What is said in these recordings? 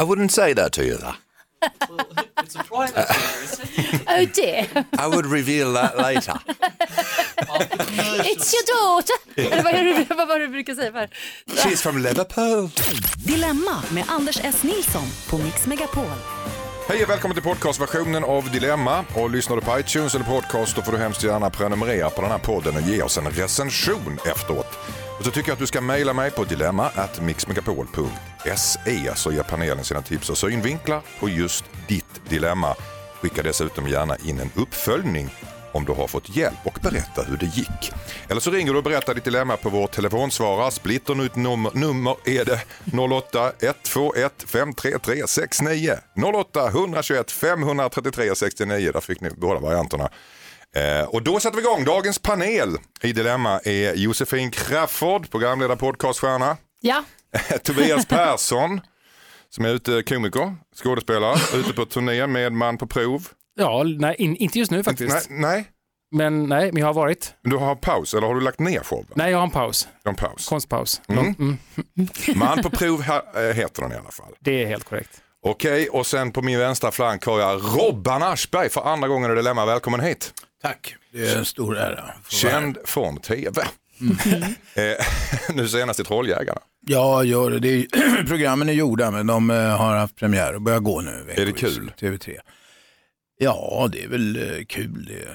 I wouldn't say that to you. Though. It's a private series. Oh dear, I would reveal that later. it's your daughter. Eller vad, är det- vad du brukar säga? För? She's from Liverpool. Dilemma med Anders S. Nilsson på Mix Megapol. Hej och välkommen till podcastversionen av Dilemma. Och lyssnar du på iTunes eller podcast då får du hemskt gärna prenumerera på den här podden och ge oss en recension efteråt. Och så tycker jag att du ska mejla mig på dilemma@mixmegapol.se så ger panelen sina tips och synvinklar på just ditt dilemma. Skicka dessutom gärna in en uppföljning om du har fått hjälp och berätta hur det gick. Eller så ringer du och berättar ditt dilemma på vår telefonsvarare. Splitternytt nummer, nummer är det 08 121 533 69 08 121 533 69. Där fick ni båda varianterna. Eh, och då sätter vi igång. Dagens panel i Dilemma är Josefin Crafoord, programledare podcaststjärna. Ja, Tobias Persson som är ute komiker, skådespelare, ute på turné med Man på prov. Ja, nej, in, inte just nu faktiskt. Nej, nej, Men nej, men jag har varit. du har paus eller har du lagt ner showen? Nej, jag har en paus. En paus. Konstpaus. Mm. Mm. Man på prov eh, heter den i alla fall. Det är helt korrekt. Okej, och sen på min vänstra flank har jag Robban Aschberg för andra gången i Dilemma. Välkommen hit. Tack, det är en stor ära. få vara. Känd från tv. eh, nu senast i Trolljägarna. Ja, gör det. det är, programmen är gjorda men de eh, har haft premiär och börjar gå nu. Är det kul? TV3. Ja, det är väl eh, kul det.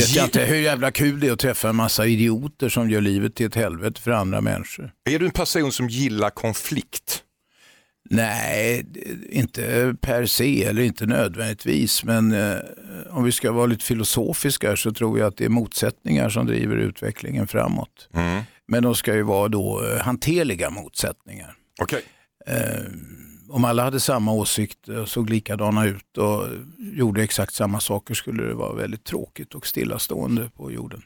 Vet jag inte hur jävla kul det är att träffa en massa idioter som gör livet till ett helvete för andra människor. Är du en person som gillar konflikt? Nej, inte per se eller inte nödvändigtvis. Men eh, om vi ska vara lite filosofiska så tror jag att det är motsättningar som driver utvecklingen framåt. Mm. Men de ska ju vara då eh, hanterliga motsättningar. Okej. Eh, om alla hade samma åsikt och såg likadana ut och gjorde exakt samma saker skulle det vara väldigt tråkigt och stillastående på jorden.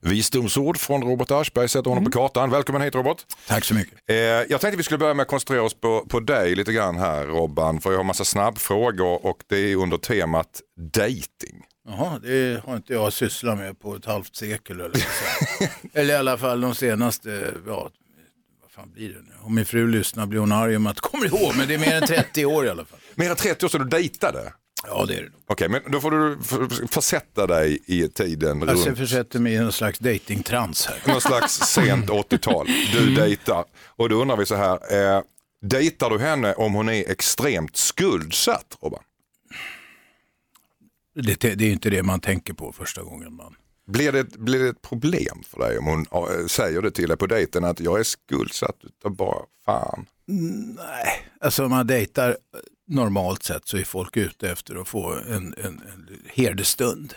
Visdomsord från Robert Aschberg sätter honom på kartan. Välkommen hit Robert. Tack så mycket. Eh, jag tänkte vi skulle börja med att koncentrera oss på, på dig lite grann här Robban. För jag har massa snabbfrågor och det är under temat dating. Jaha, det har inte jag sysslat med på ett halvt sekel eller så. Eller i alla fall de senaste, ja, vad fan blir det nu? Om min fru lyssnar blir hon arg om att kommer ihåg, men det är mer än 30 år i alla fall. Mer än 30 år sedan du dejtade. Ja, det är det. Okej, men då får du försätta dig i tiden Alltså, jag runt försätter mig i en slags datingtrans här. någon slags sent 80-tal. Du dejtar och då undrar vi så här, eh, dejtar du henne om hon är extremt skuldsatt Robban? Det, det är inte det man tänker på första gången man Blir det, blir det ett problem för dig om hon säger det till dig på dejten att jag är skuldsatt utav bara fan? Nej, alltså om man dejtar normalt sett så är folk ute efter att få en, en, en herdestund.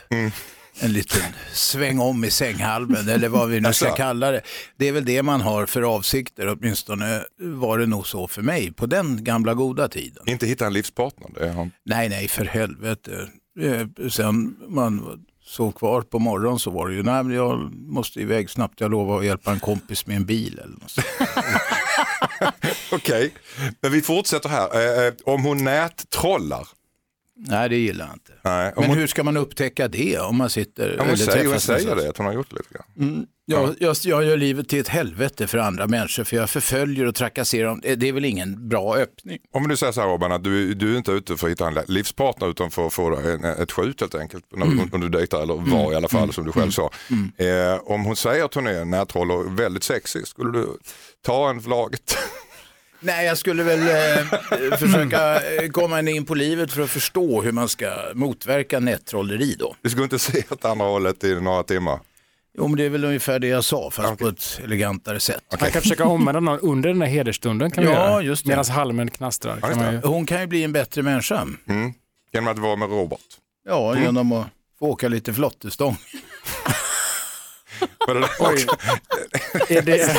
En liten sväng om i sänghalmen eller vad vi nu ska Alltså. kalla det. Det är väl det man har för avsikter, åtminstone var det nog så för mig på den gamla goda tiden. Inte hitta en livspartner. Det har... Nej, nej, för helvete. Eh, Sen man Sov kvar på morgonen så var det ju, nej men jag måste iväg snabbt, jag lovar att hjälpa en kompis med en bil eller något Okej, Okej, men vi fortsätter här. Eh, eh om hon nättrollar. Nej, det gillar jag inte. Nej, Men hon, hur ska man upptäcka det om man sitter ja, hon säger, hon säger det, att hon har gjort det lite grann. Jag, jag, jag gör livet till ett helvete för andra människor för jag förföljer och trakasserar dem. Det är väl ingen bra öppning? Om du säger så här Robban, att du, du är inte ute för att hitta en livspartner utan för att få en, ett skjut helt enkelt. När, Mm. Om du dejtar, eller var i alla fall som du själv sa. Eh, om hon säger att hon är nättroll och väldigt sexig, skulle du ta en för laget? Nej, jag skulle väl eh, försöka eh, komma in på livet för att förstå hur man ska motverka nättrolleri då. Du skulle inte se åt andra hållet i några timmar. Jo, men det är väl ungefär det jag sa, fast på ett elegantare sätt. Man kan försöka omvända någon under den här hederstunden kan vi Ja, göra. Medan halmen knastrar. Ja, Kan ju... Hon kan ju bli en bättre människa. Mm. Genom att vara med Robert. Ja, genom att få åka lite flottestång. Det, Oj. Är det,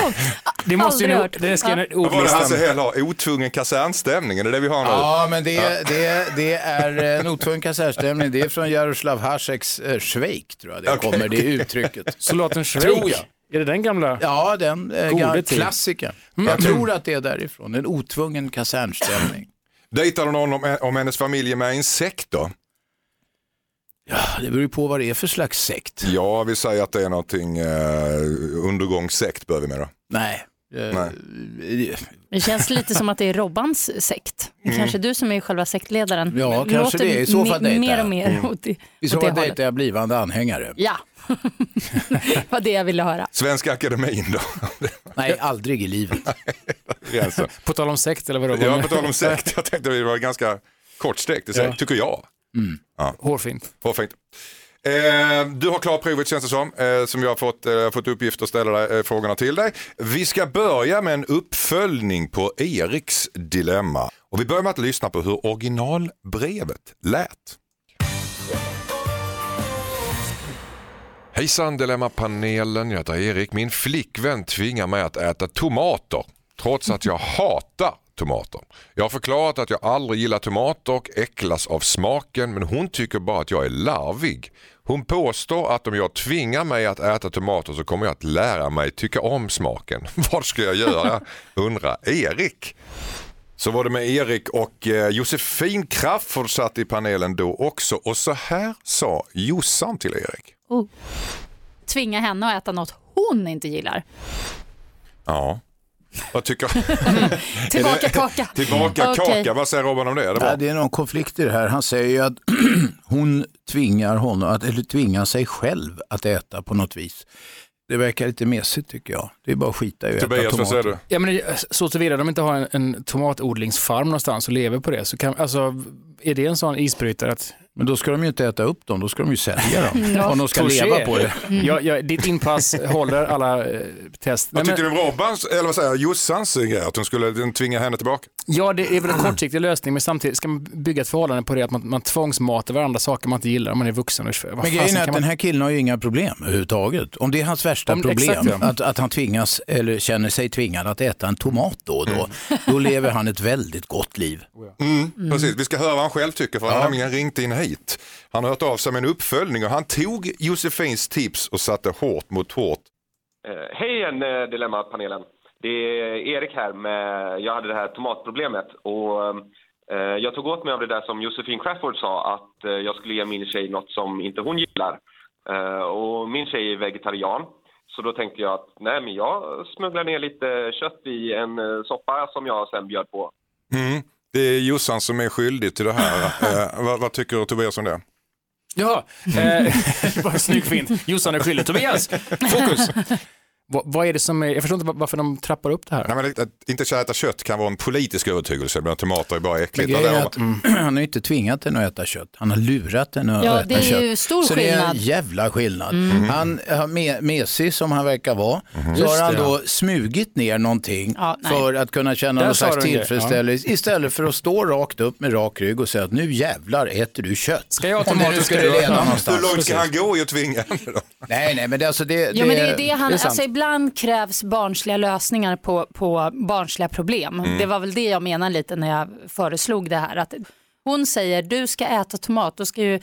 det måste ju hört. det ska ju Vad var det Hasse ordlistan. Hell har? Otvungen kasernstämning, är det det vi har nu? Ja, men det, det, det är en otvungen kasertstämning. Det är från Jaroslav Haseks eh, Schweik, tror jag det Okej, kommer, det uttrycket. Soldaten Tror Schweik. Är det den gamla? Ja, den eh, gamla klassikern. Jag tror att det är därifrån, en otvungen kasernstämning. Dejtar du någon om, om hennes familj med i en sekt då? Ja, det beror ju på vad det är för slags sekt. Ja, vi säger att det är någonting eh, undergångssekt bör vi med då. Nej, Eh, Det känns lite som att det är Robbans sekt. Kanske du som är själva sektledaren. Mm. Ja, Men kanske låter det. I så fall dejtar Mer jag. och mer Mm. åt, det- I åt så det fall hållet. dejtar jag blivande anhängare. Ja, det var det jag ville höra. Svenska Akademin då? Nej, aldrig i livet. Gränsen. På tal om sekt eller vadå? Ja, på tal om sekt. Jag tänkte det var ganska kort sträckt, det Ja. tycker jag. Hårfint. Perfekt. Eh, du har klarat provet känns det som, eh, som jag har fått, eh, fått uppgift att ställa dig, eh, frågorna till dig. Vi ska börja med en uppföljning på Eriks dilemma. Och vi börjar med att lyssna på hur originalbrevet lät. Hejsan Dilemmapanelen, jag heter Erik. Min flickvän tvingar mig att äta tomater trots att jag hatar tomater. Jag har förklarat att jag aldrig gillar tomater och äcklas av smaken men hon tycker bara att jag är larvig. Hon påstår att om jag tvingar mig att äta tomater så kommer jag att lära mig tycka om smaken. Vad ska jag göra? undrar Erik. Så var det med Erik och eh, Josefin Crafoord satt i panelen då också och så här sa Jossan till Erik. Tvinga henne att äta något hon inte gillar. Ja. Vad tycker Tillbaka kaka. Tillbaka Okej. kaka, vad säger Robban om det? Är det Ja, det är någon konflikt i det här. Han säger ju att hon tvingar honom, att, eller tvingar sig själv att äta på något vis. Det verkar lite mesigt tycker jag. Det är bara att skita i att äta Tobias, vad säger tomater. du? Ja, men så tillvida de inte har en, en tomatodlingsfarm någonstans och lever på det, så kan, alltså, är det en sån isbrytare att Men då ska de ju inte äta upp dem, då ska de ju sälja dem. Ja. Om de ska Touché. leva på det. ja, ja, ditt inpass håller alla eh, test. Vad tycker du om Robbans, eller vad säger jag, Jossans grej? Att hon skulle den tvinga henne tillbaka? ja, det är väl en kortsiktig lösning, men samtidigt ska man bygga ett förhållande på det att man, man tvångsmatar varandra saker man inte gillar om man är vuxen. Och, vad Men grejen är att man... den här killen har ju inga problem överhuvudtaget. Om det är hans värsta Om- problem, exakt, ja. att, att han tvingas eller känner sig tvingad att äta en tomat då och då, Mm. då lever han ett väldigt gott liv. Mm, Precis, vi ska höra vad han själv tycker för han har ringt in hit. Han har hört av sig med en uppföljning och han tog Josefins tips och satte hårt mot hårt. Eh, Hej igen eh, Dilemma-panelen. Det är Erik här med, jag hade det här tomatproblemet och eh, jag tog åt mig av det där som Josefin Crafoord sa att eh, jag skulle ge min tjej något som inte hon gillar. Eh, och min tjej är vegetarian. Så då tänkte jag att nej men jag smugglar ner lite kött i en soppa som jag sen bjöd på. Mm. Det är Jossan som är skyldig till det här. eh, vad, vad tycker Tobias om det? Jaha, eh, bara snyggt fint. Jossan är skyldig. Tobias, fokus! vad, vad är det som är, jag förstår inte varför de trappar upp det här. Nej, men att inte äta kött kan vara en politisk övertygelse, men tomater är bara Men äckligt. grejen är att, där- han har ju inte tvingat henne att äta kött, han har lurat henne att Ja, äta det är kött. ju stor så det är en skillnad. jävla skillnad. Mm. Han har me- mesig som han verkar vara, så Just har han det, då smugit ner någonting Ja, för att kunna känna Där någon slags tillfredsställelse istället för att stå rakt upp med rak rygg och säga att nu jävlar äter du kött. Ska jag det tomater ska du leda Ja. någonstans. Hur långt ska han gå i att tvinga henne då? Nej, nej, men det, alltså det, Ja, men det är det han, det är sant. alltså ibland krävs barnsliga lösningar på, på barnsliga problem. Mm. Det var väl det jag menade lite när jag föreslog det här. Att hon säger du ska äta tomat, då ska ju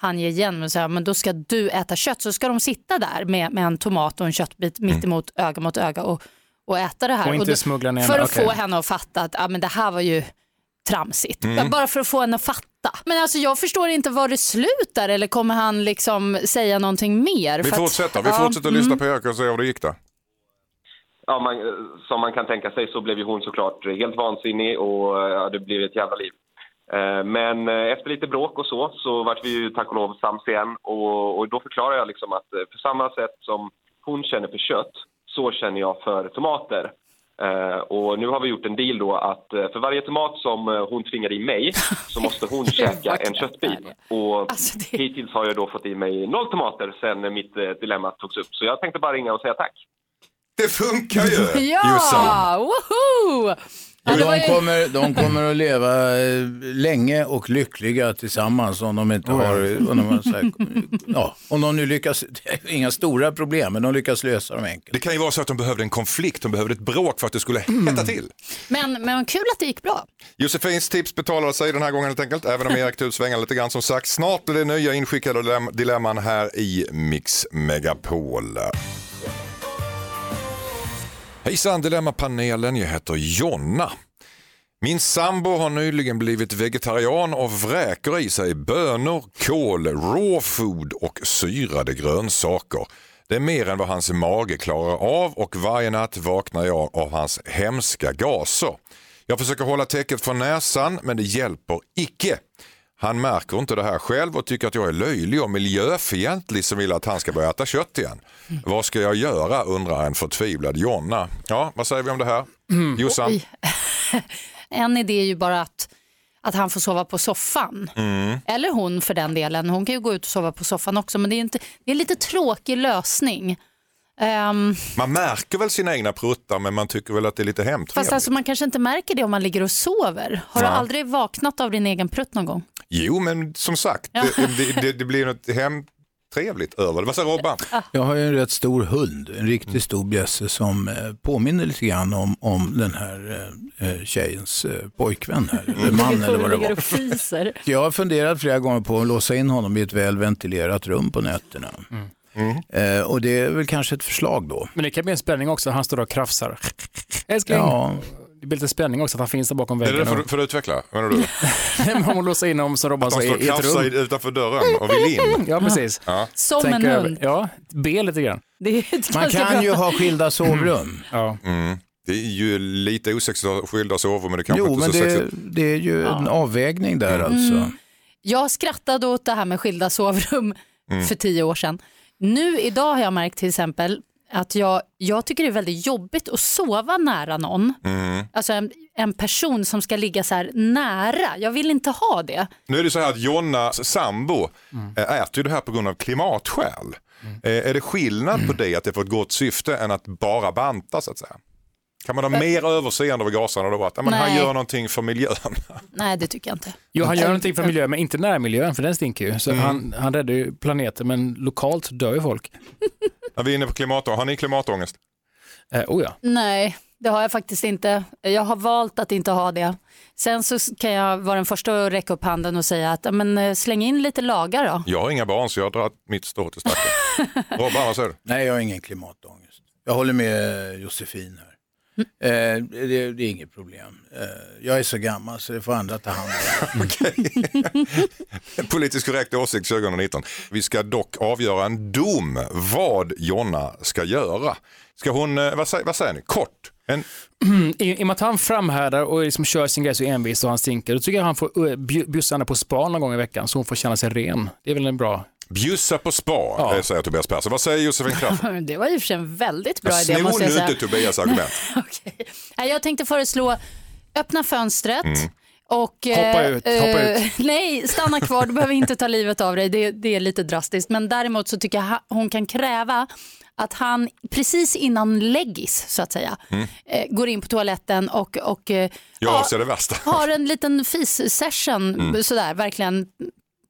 han ge igen och säga men då ska du äta kött. Så ska de sitta där med, med en tomat och en köttbit Mm. mitt emot öga mot öga och, och äta det här. Och inte då- smuggla ner För att okej. få henne att fatta att ah, men det här var ju tramsigt. Mm. Bara för att få henne att fatta. Men alltså jag förstår inte var det slutar eller kommer han liksom säga någonting mer? Vi För att- fortsätter, vi Ja, fortsätter mm. lyssna på Erik och se hur det gick där. Ja, man, eh, som man kan tänka sig så blev ju hon såklart helt vansinnig och eh, ja, det blev ett jävla liv. Eh, Men eh, efter lite bråk och så, så vart vi ju tack och lov sams igen och, och då förklarar jag liksom att eh, på samma sätt som hon känner för kött så känner jag för tomater. Eh, och nu har vi gjort en deal då att eh, för varje tomat som eh, hon tvingar i mig så måste hon käka en köttbit. Och Alltså, det- hittills har jag då fått i mig noll tomater sen mitt dilemma togs upp. Så jag tänkte bara ringa och säga tack. Det funkar ju! Ja, woho! De, kommer, de kommer att leva eh, länge och lyckliga tillsammans om de inte har, om de, har så här, ja, om de nu lyckas, det är inga stora problem, men de lyckas lösa dem enkelt. Det kan ju vara så att de behövde en konflikt, de behövde ett bråk för att det skulle hetta till. men, men kul att det gick bra. Josefins tips betalade sig den här gången helt enkelt, även om Erik tog ut svängarna lite grann som sagt. Snart är det nya inskickade dilem- dilemman här i Mix Megapol. Hejsan Dilemmapanelen, jag heter Jonna. Min sambo har nyligen blivit vegetarian och vräker i sig bönor, kål, raw food och syrade grönsaker. Det är mer än vad hans mage klarar av och varje natt vaknar jag av hans hemska gaser. Jag försöker hålla täcket från näsan men det hjälper icke. Han märker inte det här själv och tycker att jag är löjlig och miljöfientlig som vill att han ska börja äta kött igen. Vad ska jag göra undrar en förtvivlad Jonna. Ja, vad säger vi om det här? Jossan? Oj. En idé är ju bara att, att han får sova på soffan. Mm. Eller hon för den delen. Hon kan ju gå ut och sova på soffan också men det är, inte, det är en lite tråkig lösning. Ehm, Man märker väl sina egna pruttar men man tycker väl att det är lite fast hemtrevligt. alltså, man kanske inte märker det om man ligger och sover. Har du Nej. aldrig vaknat av din egen prutt någon gång? Jo men som sagt, Ja. det, det, det, blir något hemtrevligt över det. Vad säger Robban? Jag har ju en rätt stor hund, en riktigt stor bjässe som eh, påminner lite grann om, om den här eh, eh, tjejens eh, pojkvän här, eller man eller vad det var. Jag har funderat flera gånger på att låsa in honom i ett väl ventilerat rum på nätterna. Eh, och det är väl kanske ett förslag då. Men det kan bli en spänning också, han står och krafsar. Älskling! Ja, Det blir lite spänning också att han finns där bakom Är det väggen. det för, för att utveckla? Menar du? Om man låser in honom som Robban Att sa i ett rum. i- utanför dörren och vill in? Ja, precis. Ja. Som Tänk en över- hund. Ja, be lite grann. Det är ett man kan bra- ju ha skilda sovrum. Ja. Mm. Det är ju lite osexigt att ha skilda sovrum men det kanske Jo, inte är men så det, sexigt. det är ju en avvägning där alltså. Jag skrattade åt det här med skilda sovrum Mm. för tio år sedan. Nu idag har jag märkt till exempel att jag, jag tycker det är väldigt jobbigt att sova nära någon. Mm. Alltså en, en person som ska ligga så här nära. Jag vill inte ha det. Nu är det så här att Jonnas sambo eh, äter ju det här på grund av klimatskäl. Eh, Är det skillnad på det, att det får ett gott syfte, än att bara banta så att säga? Kan man ha mer överseende över gaserna då? Att men han gör någonting för miljön. Nej det tycker jag inte. Jo, han gör någonting för miljön, men inte närmiljön, för den stinker ju. Mm. Så han, han räddar ju planeten, men lokalt dör ju folk. När vi är inne på klimatångest, har ni klimatångest? Eh, oh ja. Nej, det har jag faktiskt inte. Jag har valt att inte ha det. Sen så kan jag vara den första att räcka upp handen och säga att men, eh, släng in lite lagar då. Jag har inga barn så jag dragit mitt strå till stacken. Robban, vad säger du? Nej, jag har ingen klimatångest. Jag håller med Josefin här. Eh, det, det är inget problem. Eh, jag är så gammal så det får andra ta hand om. Politiskt korrekt åsikt 2019. Vi ska dock avgöra en dom vad Jonna ska göra. Ska hon, eh, vad säger, vad säger ni, kort? En, I, I och med att han framhärdar och liksom kör sin grej så envist och han stinker, då tycker jag han får bju- bjussa henne på spa någon gång i veckan så hon får känna sig ren. Det är väl en bra... bjussa på spa, Ja. eh, säger Tobias Persson. Vad säger Josefin Kraft? Det var i och för sig en väldigt bra idé Snor måste nu jag säga. inte Tobias argument. Nej, Jag tänkte föreslå öppna fönstret. Mm. Och, eh, Hoppa ut, hoppa eh, Nej, stanna kvar. Du behöver inte ta livet av dig. Det, det är lite drastiskt. Men däremot så tycker jag ha- hon kan kräva att han precis innan läggis så att säga eh, går in på toaletten och, och eh, Mm. Jag ja, avser det värsta. har en liten fis-session. Mm. Sådär, verkligen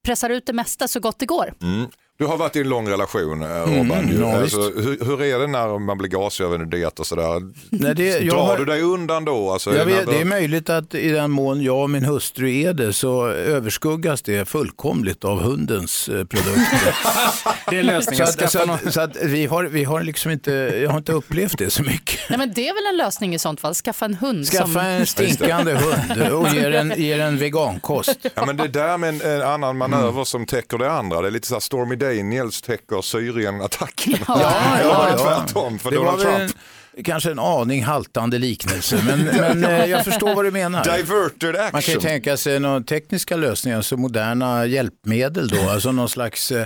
pressar ut det mesta så gott det går. Mm. Du har varit i en lång relation eh, Robban. Mm, ja, alltså, hur, hur är det när man blir gasövernidet och sådär? Nej, det, jag Drar har- du dig undan då? Alltså, Jag när vet, du- det är möjligt att i den mån jag och min hustru är det så överskuggas det fullkomligt av hundens eh, produkter. Det är så lösningen. att, Skaffa så att, så att vi, har, vi har liksom inte, jag har inte upplevt det så mycket. Nej, men det är väl en lösning i sånt fall. Skaffa en hund. Skaffa som... en stinkande hund och ge den, ge den vegankost. Ja, men det där med en, en annan manöver som täcker det andra. Det är lite så här Stormy Daniels täcker Syrien-attacken. Ja, ja, tvärtom för Det Donald Trump. en, kanske en aning haltande liknelse, men, men eh, jag förstår vad du menar. Diverted Man kan ju action. tänka sig några tekniska lösningar, så moderna hjälpmedel då, alltså någon slags eh,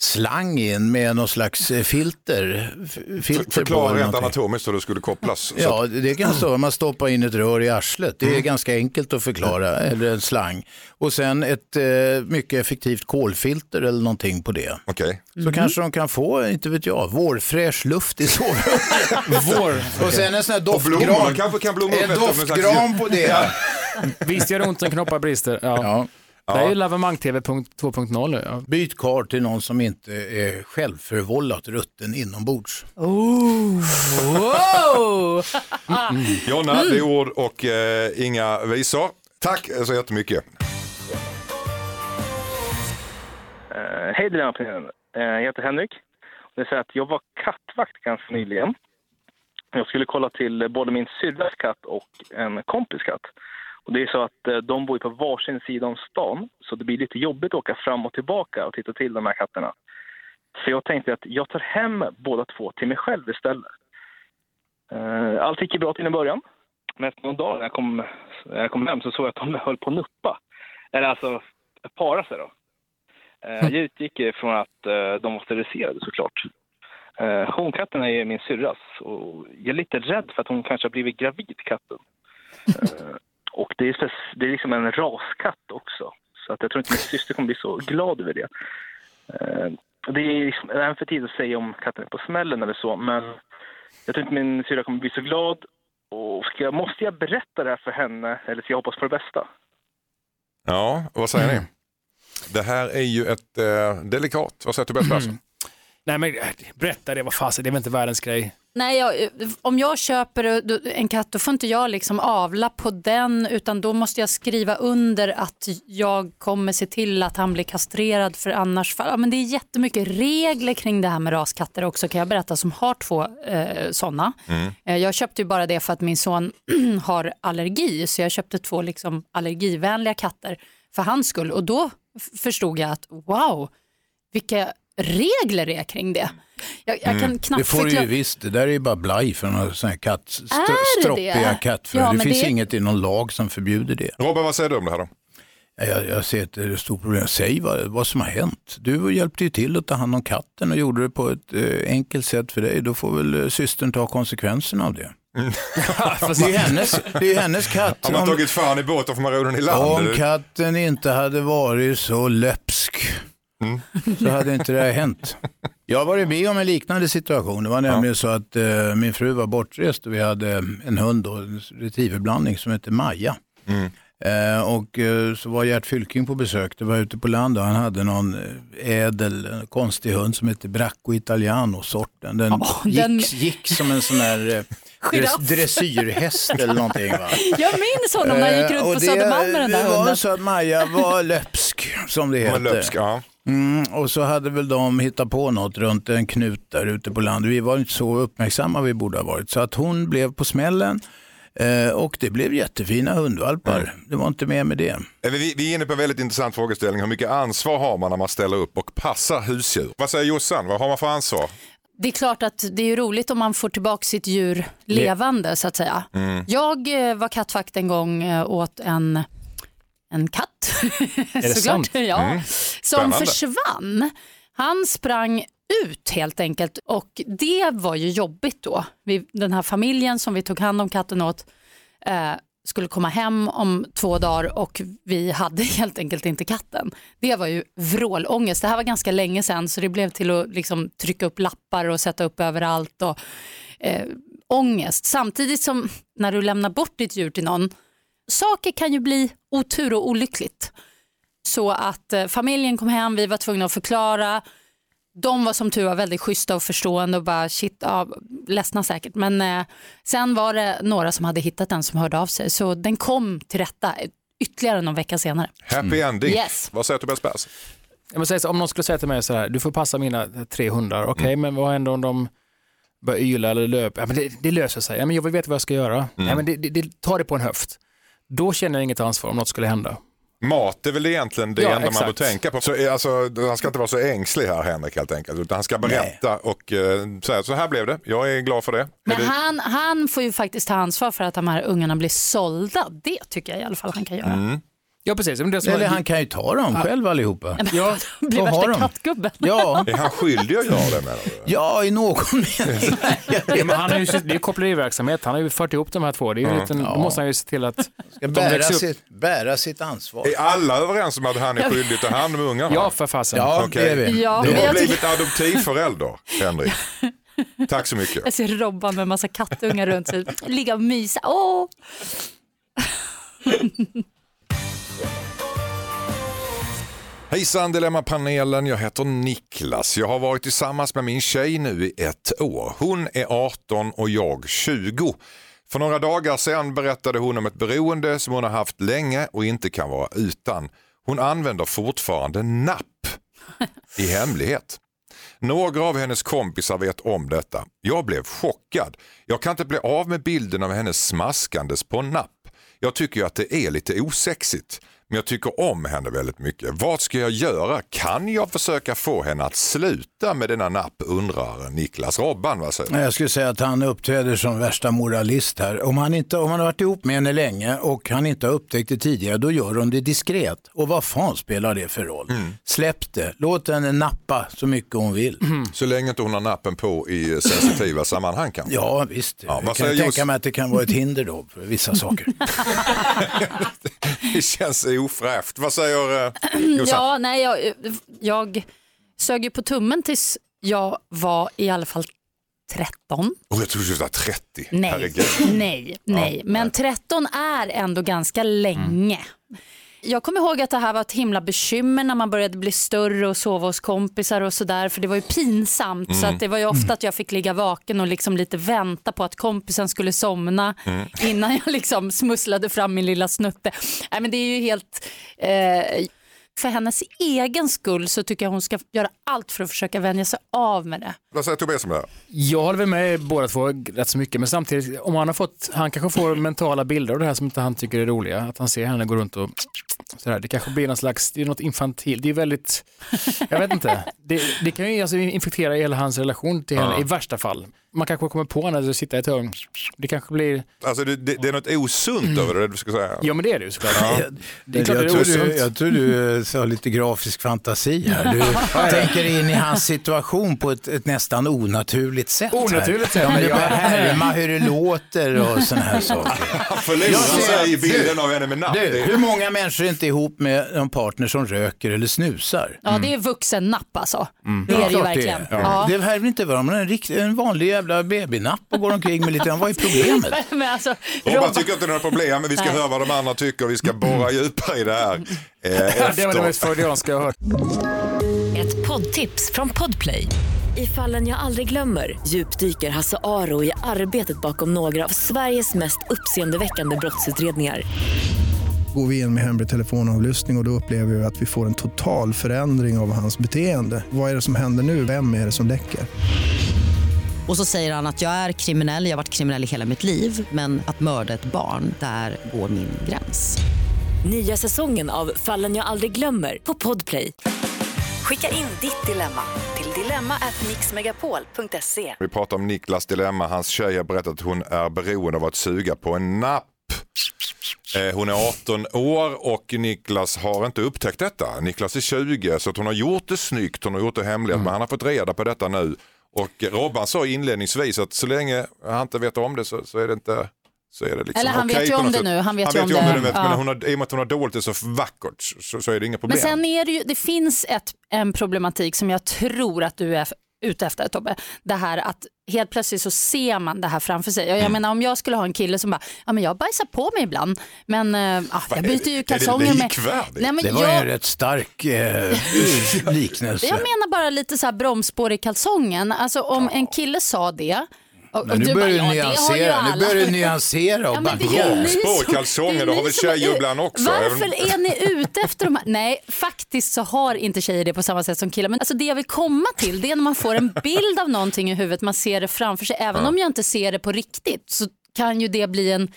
slang in med någon slags eh, filter. filter på Förklara rent anatomiskt hur det skulle kopplas. Ja, det kan stå man stoppar in ett rör i arslet. Det är ganska enkelt att förklara, eller en slang. Och sen ett eh, mycket effektivt kolfilter eller någonting på det. Okej. Så kanske de kan få, inte vet jag, vårfräsch luft i sovrummet. Vår. Och sen en sån här doftgran. kanske kan blomma upp En doftgran på det. Visst gör det ont när knoppar brister. Ja. Ja. Det är ju lavemang-tv 2.0. nu, Ja. Byt kar till någon som inte är självförvållat rutten inombords. Wow! Jonna, det är ord och eh, inga visor. Tack så jättemycket. Eh, Hej Dilan Pinen. Eh, Jag heter Henrik. Det är så att jag var kattvakt ganska nyligen. Jag skulle kolla till både min syrras katt och en kompis katt. Och det är så att eh, de bor på varsin sida om stan, så det blir lite jobbigt att åka fram och tillbaka och titta till de här katterna. Så jag tänkte att jag tar hem båda två till mig själv istället. Eh, Allt gick ju bra till en början. Men efter någon dag när jag kom, när jag kom hem så såg jag att de höll på att nuppa. Eller alltså para sig då. Eh, Jag utgick från att de var steriliserade såklart. Honkatten är min syrras och jag är lite rädd för att hon kanske har blivit gravid, katten. Eh, Och det är, det är liksom en raskatt också. Så att jag tror inte min syster kommer bli så glad över det. Eh, Det är liksom, även för tidigt att säga om katten är på smällen eller så, men jag tror inte min syrra kommer bli så glad. Och ska jag, måste jag berätta det här för henne eller ska jag hoppas på det bästa? Ja, vad säger ni? Det här är ju ett eh, delikat. Vad säger Tobias Persson? Nej men äh, berätta det, vad fasen, det är väl inte världens grej. Nej, jag, om jag köper en katt då får inte jag liksom avla på den utan då måste jag skriva under att jag kommer se till att han blir kastrerad för annars. Ja, men det är jättemycket regler kring det här med raskatter också kan jag berätta som har två eh, sådana. Eh, jag köpte ju bara det för att min son har allergi så jag köpte två liksom allergivänliga katter för hans skull och då förstod jag att wow vilka regler det är kring det. Jag, jag kan knappt Det får du ju visst, det där är ju bara blaj för några sådana här katt, det stroppiga det? kattfrö. Ja, det finns det- inget i någon lag som förbjuder det. Robin, vad säger du om det här då? Ja, Jag, jag ser att det är ett stort problem. Säg vad, vad som har hänt. Du hjälpte ju till att ta hand om katten och gjorde det på ett eh, enkelt sätt för dig. Då får väl eh, systern ta konsekvenserna av det. Det är hennes, det är hennes katt. Har man tagit fan i båten får man ro den i land. Om katten inte hade varit så löpsk så hade inte det här hänt. Jag har varit med om en liknande situation. Det var nämligen så att eh, min fru var bortrest och vi hade en hund, då, en retrieverblandning som hette Maja. Eh, och eh, så var Gert Fylking på besök, det var ute på land och han hade någon eh, ädel, en konstig hund som hette Bracco Italiano, sorten. Den, Ja, gick, den- gick som en sån här eh, dressyrhäst eller någonting. Va? Jag minns honom när han gick Eh, runt och på det- Södermalm med den där Det var hunden. så att Maja var löpsk, som det heter. löpsk, ja. Mm, och så hade väl de hittat på något runt en knut där ute på landet. Vi var inte så uppmärksamma vi borde ha varit. Så att hon blev på smällen eh, och det blev jättefina hundvalpar. Det var inte mer med det. Eh, Vi, vi är inne på en väldigt intressant frågeställning. Hur mycket ansvar har man när man ställer upp och passar husdjur? Vad säger Jossan? Vad har man för ansvar? Det är klart att det är roligt om man får tillbaka sitt djur levande så att säga. Mm. Jag eh, var kattvakt en gång åt en, en katt. Såklart. Ja. Mm. Som Spännande. försvann. Han sprang ut helt enkelt och det var ju jobbigt då. Vi, den här familjen som vi tog hand om katten åt eh, skulle komma hem om två dagar och vi hade helt enkelt inte katten. Det var ju vrålångest. Det här var ganska länge sedan så det blev till att liksom trycka upp lappar och sätta upp överallt och eh, ångest. Samtidigt som när du lämnar bort ditt djur till någon, saker kan ju bli otur och olyckligt. Så att eh, familjen kom hem, vi var tvungna att förklara. De var som tur var väldigt schyssta och förstående och bara shit, ja, ledsna säkert. Men eh, sen var det några som hade hittat den som hörde av sig så den kom till rätta ytterligare någon vecka senare. Happy ending. Yes. Vad säger Tobias Persson? Jag måste säga så, om någon skulle säga till mig så här, du får passa mina tre hundar, okej men vad händer om de börjar yla eller löpa? Ja, men det, det löser sig, ja, men jag vill veta vad jag ska göra. Ja, men det, det, det, ta det på en höft. Då känner jag inget ansvar om något skulle hända. Mat är väl egentligen det Ja, enda man bör exakt. tänka på. Så, eh, alltså, han ska inte vara så ängslig här Henrik helt enkelt. Utan han ska berätta och eh, säga så här blev det. Jag är glad för det. Men det... han, han får ju faktiskt ta ansvar för att de här ungarna blir sålda. Det tycker jag i alla fall han kan göra. Ja precis. Men det som Eller han kan ju ta dem själv allihopa. ja, Blir har värsta de? kattgubben. Ja, Är han skyldig att göra det menar du? ja, i någon mening. ja, men han har ju, det är koppleriverksamhet, han har ju fört ihop de här två. Det är ju en liten, Då måste han ju se till att Ska de bära växer upp. sitt, bära sitt ansvar. Är alla överens om att han är skyldig ta hand om ungarna? Ja, för fasen. Ja, Okej. det är vi. Ja, Du har blivit adoptivförälder, Henrik. Tack så mycket. jag ser Robban med massa kattungar runt sig, ligga och mysa. Åh! Hejsan Dilemmapanelen, jag heter Niklas. Jag har varit tillsammans med min tjej nu i ett år. Hon är 18 och jag 20. För några dagar sedan berättade hon om ett beroende som hon har haft länge och inte kan vara utan. Hon använder fortfarande napp i hemlighet. Några av hennes kompisar vet om detta. Jag blev chockad. Jag kan inte bli av med bilden av henne smaskandes på napp. Jag tycker ju att det är lite osexigt. Men jag tycker om henne väldigt mycket. Vad ska jag göra? Kan jag försöka få henne att sluta? Sluta med denna napp undrar Niklas Robban. Vad säger? Jag skulle säga att han uppträder som värsta moralist här. Om han, inte, om han har varit ihop med henne länge och han inte har upptäckt det tidigare, då gör hon det diskret. Och vad fan spelar det för roll? Släpp det, låt henne nappa så mycket hon vill. Så länge inte hon har nappen på i sensitiva sammanhang kanske? Ja visst, Ja, jag kan tänka Jos- mig att det kan vara ett hinder då för vissa saker. Det känns ofräscht. Vad säger eh, Jossan? Ja, nej, jag, jag sög ju på tummen tills jag var i alla fall 13. Oh, jag trodde du var 30. Nej, Herregud. nej, nej. Men 13 är ändå ganska länge. Jag kommer ihåg att det här var ett himla bekymmer när man började bli större och sova hos kompisar och sådär för det var ju pinsamt så att det var ju ofta att jag fick ligga vaken och liksom lite vänta på att kompisen skulle somna innan jag liksom smusslade fram min lilla snutte. Nej, men det är ju helt... Eh, för hennes egen skull så tycker jag hon ska göra allt för att försöka vänja sig av med det. Vad säger Tobias om det här? Jag håller väl med båda två rätt så mycket, men samtidigt om han har fått, han kanske får mentala bilder av det här som inte han tycker är roliga, att han ser henne gå runt och sådär. Det kanske blir någon slags, det är något infantilt, det är väldigt, jag vet inte, det, det kan ju alltså infektera hela hans relation till henne i värsta fall. Man kanske kommer på henne att sitta i ett hörn, det kanske blir, Alltså, det, det, det är något osunt över det du ska säga. ja men det är det ju såklart. Det är Jag, det är tror du, jag tror du sa lite grafisk fantasi här. Du tänker in i hans situation på ett, ett nästan onaturligt sätt. Onaturligt sätt, Ja, men det ja. börjar härma hur det låter och sådana här saker. Jag ser sig i bilden av henne med napp. Du, Det är- hur många människor är inte ihop med en partner som röker eller snusar? Ja, det är vuxennapp alltså. Det är det ju verkligen. Det, är. Ja. det här vill inte vara man har en, en vanlig jävla babynapp och går omkring med lite, vad är problemet? Men alltså, Robban Robban- tycker inte det är några problem, men vi ska Nej. höra vad de andra tycker. Vi ska borra djupare i det här. Eh, Det var det mest freudianska jag hört. Ett poddtips från Podplay. I fallen jag aldrig glömmer djupdyker Hasse Aro i arbetet bakom några av Sveriges mest uppseendeväckande brottsutredningar. Går vi in med hemlig telefonavlyssning och, och då upplever vi att vi får en total förändring av hans beteende. Vad är det som händer nu? Vem är det som läcker? Och så säger han att jag är kriminell, jag har varit kriminell i hela mitt liv men att mörda ett barn, där går min gräns. Nya säsongen av Fallen jag aldrig glömmer på Podplay. Skicka in ditt dilemma till dilemma@mixmegapol.se. Vi pratar om Niklas dilemma. Hans tjej har berättat att hon är beroende av att suga på en napp. Eh, Hon är 18 år och Niklas har inte upptäckt detta. Niklas är 20 så att hon har gjort det snyggt, hon har gjort det hemligt men han har fått reda på detta nu. Och Robban sa inledningsvis att så länge han inte vet om det så, så är det inte så är det liksom Eller han vet ju om det nu, han vet han vet ju om det, det, vet, ja. men hon har, i och med att hon har dolt det så vackert så, så är det inga problem. Men sen är det ju, det finns ett, en problematik som jag tror att du är ute efter Tobbe. Det här att helt plötsligt så ser man det här framför sig. Jag, jag menar om jag skulle ha en kille som bara, ja men jag bajsar på mig ibland men äh, ja, jag byter ju kalsonger med... Nej, men Det var jag, en rätt stark eh, liknelse. jag menar bara lite så här bromsspår i kalsongen. Alltså om en kille sa det och, Men nu börjar du "Ja, ju nyansera, nu alla." börjar du nyansera och Ja, backa. är ni Spår i som- kalsonger, det har väl tjejer ibland också, Varför är ni ute efter de här? Nej, faktiskt så har inte tjejer det på samma sätt som killar. Men alltså det jag vill komma till det är när man får en bild av någonting i huvudet, man ser det framför sig. Även om jag inte ser det på riktigt så kan ju det bli en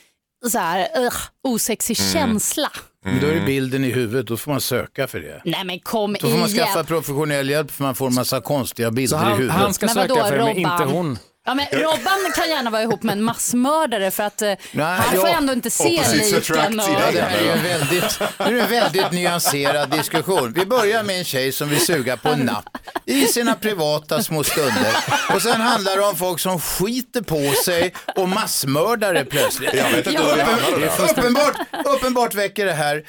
så här, ugh, osexig Mm. känsla. Men Då är det bilden i huvudet, då får man söka för det. Nej men kom Då får man igen. skaffa professionell hjälp för man får en massa konstiga bilder Så i han, huvudet. han ska Men söka vadå, för det, men inte hon. Ja, men Robban kan gärna vara ihop med en massmördare för att eh, Nej, han får ja. ändå inte se liken. Och... Ja, det. det här är ju en väldigt, det är en väldigt nyanserad diskussion. Vi börjar med en tjej som vill suga på en napp i sina privata små stunder. Och sen handlar det om folk som skiter på sig och massmördare plötsligt. Jag vet inte där. Uppenbart, uppenbart väcker det här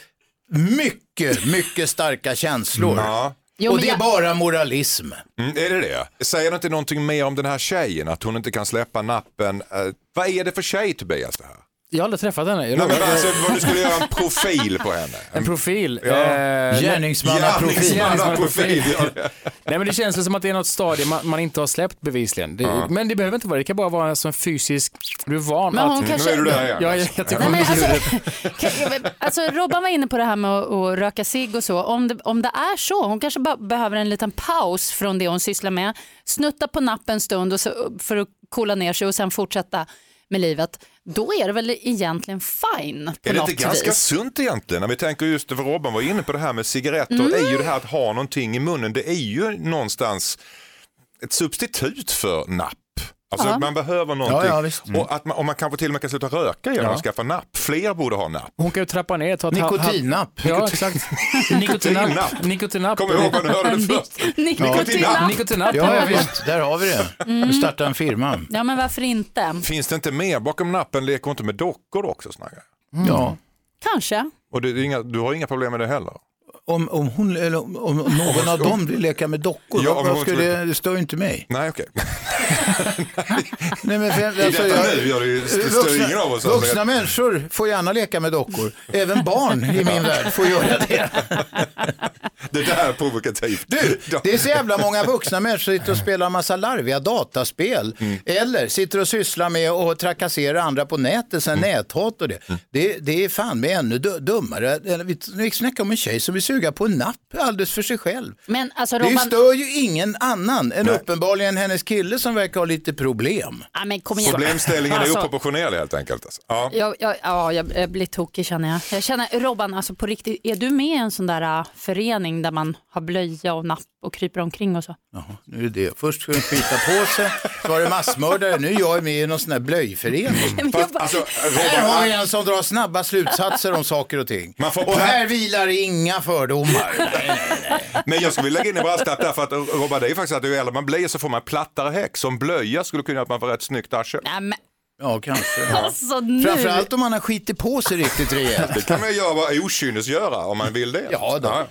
mycket, mycket starka känslor. Ja. Jo, och det är jag- bara moralism. Mm, är det det? Säger det inte någonting mer om den här tjejen, att hon inte kan släppa nappen? Eh, vad är det för tjej Tobias det här? Jag har aldrig träffat henne. Jag Nej, men alltså, vad du skulle göra en profil på henne. En profil. Ja. Eh, Gärningsmannaprofil. Gärningsmannaprofil. ja. Nej men det känns väl som att det är något stadie man, man inte har släppt bevisligen. Det, Ja. Men det behöver inte vara det, kan bara vara som fysisk, du är van Men hon att... kanske- Nu är du där igen. Ja, jag, jag tycker Nej, men alltså, alltså, Robban var inne på det här med att, att röka cigg och så. Om det, om det är så, hon kanske bara behöver en liten paus från det hon sysslar med. Snutta på nappen en stund och så, för att coola ner sig och sen fortsätta med livet. Då är det väl egentligen fine på Är det något inte ganska vis. sunt egentligen? När vi tänker just det, för Robban var inne på det här med cigaretter, Mm. är ju det här att ha någonting i munnen, det är ju någonstans ett substitut för napp. Alltså Ja. man behöver någonting. Ja, ja, visst. Mm. Och, att man, och man kanske till och med kan sluta röka genom Ja. att skaffa napp. Fler borde ha napp. Hon kan ju trappa ner. Ta Nikotinnapp. Ja, exakt. Nikotinnapp. Nikotinnapp. Kom ihåg vad du hörde det först. Nikotinnapp. Nikotinnapp. Ja, ja, visst. Där har vi det. Mm. Starta en firma. Ja, men varför inte? Finns det inte mer bakom nappen? Leker hon inte med dockor också? Snagga? Ja. Kanske. Och det, inga, du har inga problem med det heller? Om, om, hon, eller om, om någon av dem vill leka med dockor, Ja, vad, vad skulle, det stör ju inte mig. Nej, okej. Nej, men för, I detta nu gör det ju- stör ingen av oss. vuxna människor får gärna leka med dockor. Även barn i min värld får göra det. Det där är provokativt. Du, det är så jävla många vuxna människor som sitter och spelar en massa larviga dataspel. Mm. Eller sitter och sysslar med att trakassera andra på nätet, sen Mm. näthat och det. det. Det är fan med ännu du- dummare. Vi vi snackar om en tjej som vill suga på en napp alldeles för sig själv. Men alltså Det Robban, stör ju ingen annan än uppenbarligen hennes kille som verkar ha lite problem. ja, men kom igen. Problemställningen är Alltså, oproportionerlig helt enkelt. Alltså. Ja. Jag, jag, ja, jag blir tokig känner jag. Jag känner, Robban, alltså på riktigt, är du med i en sån där äh, förening där man har blöja och napp och kryper omkring och så? Jaha, nu är det. Först skulle de skita på sig, så var det massmördare. Nu är jag med i någon sån här blöjförening. Fast, alltså, Här har vi en som drar snabba slutsatser om saker och ting. Man får Och här vilar inga fördomar. Nej, nej, nej. men jag skulle vilja lägga in en brasklapp där för att Robban, det är faktiskt att ju äldre man blir så får man plattare häck. Som blöja skulle kunna göra att man får rätt snyggt arsel. Nej, men, Ja, kanske. alltså nu. Framförallt om man har skitit på sig riktigt rejält. Det kan man ju göra okynnesgöra om man vill det. Ja, då.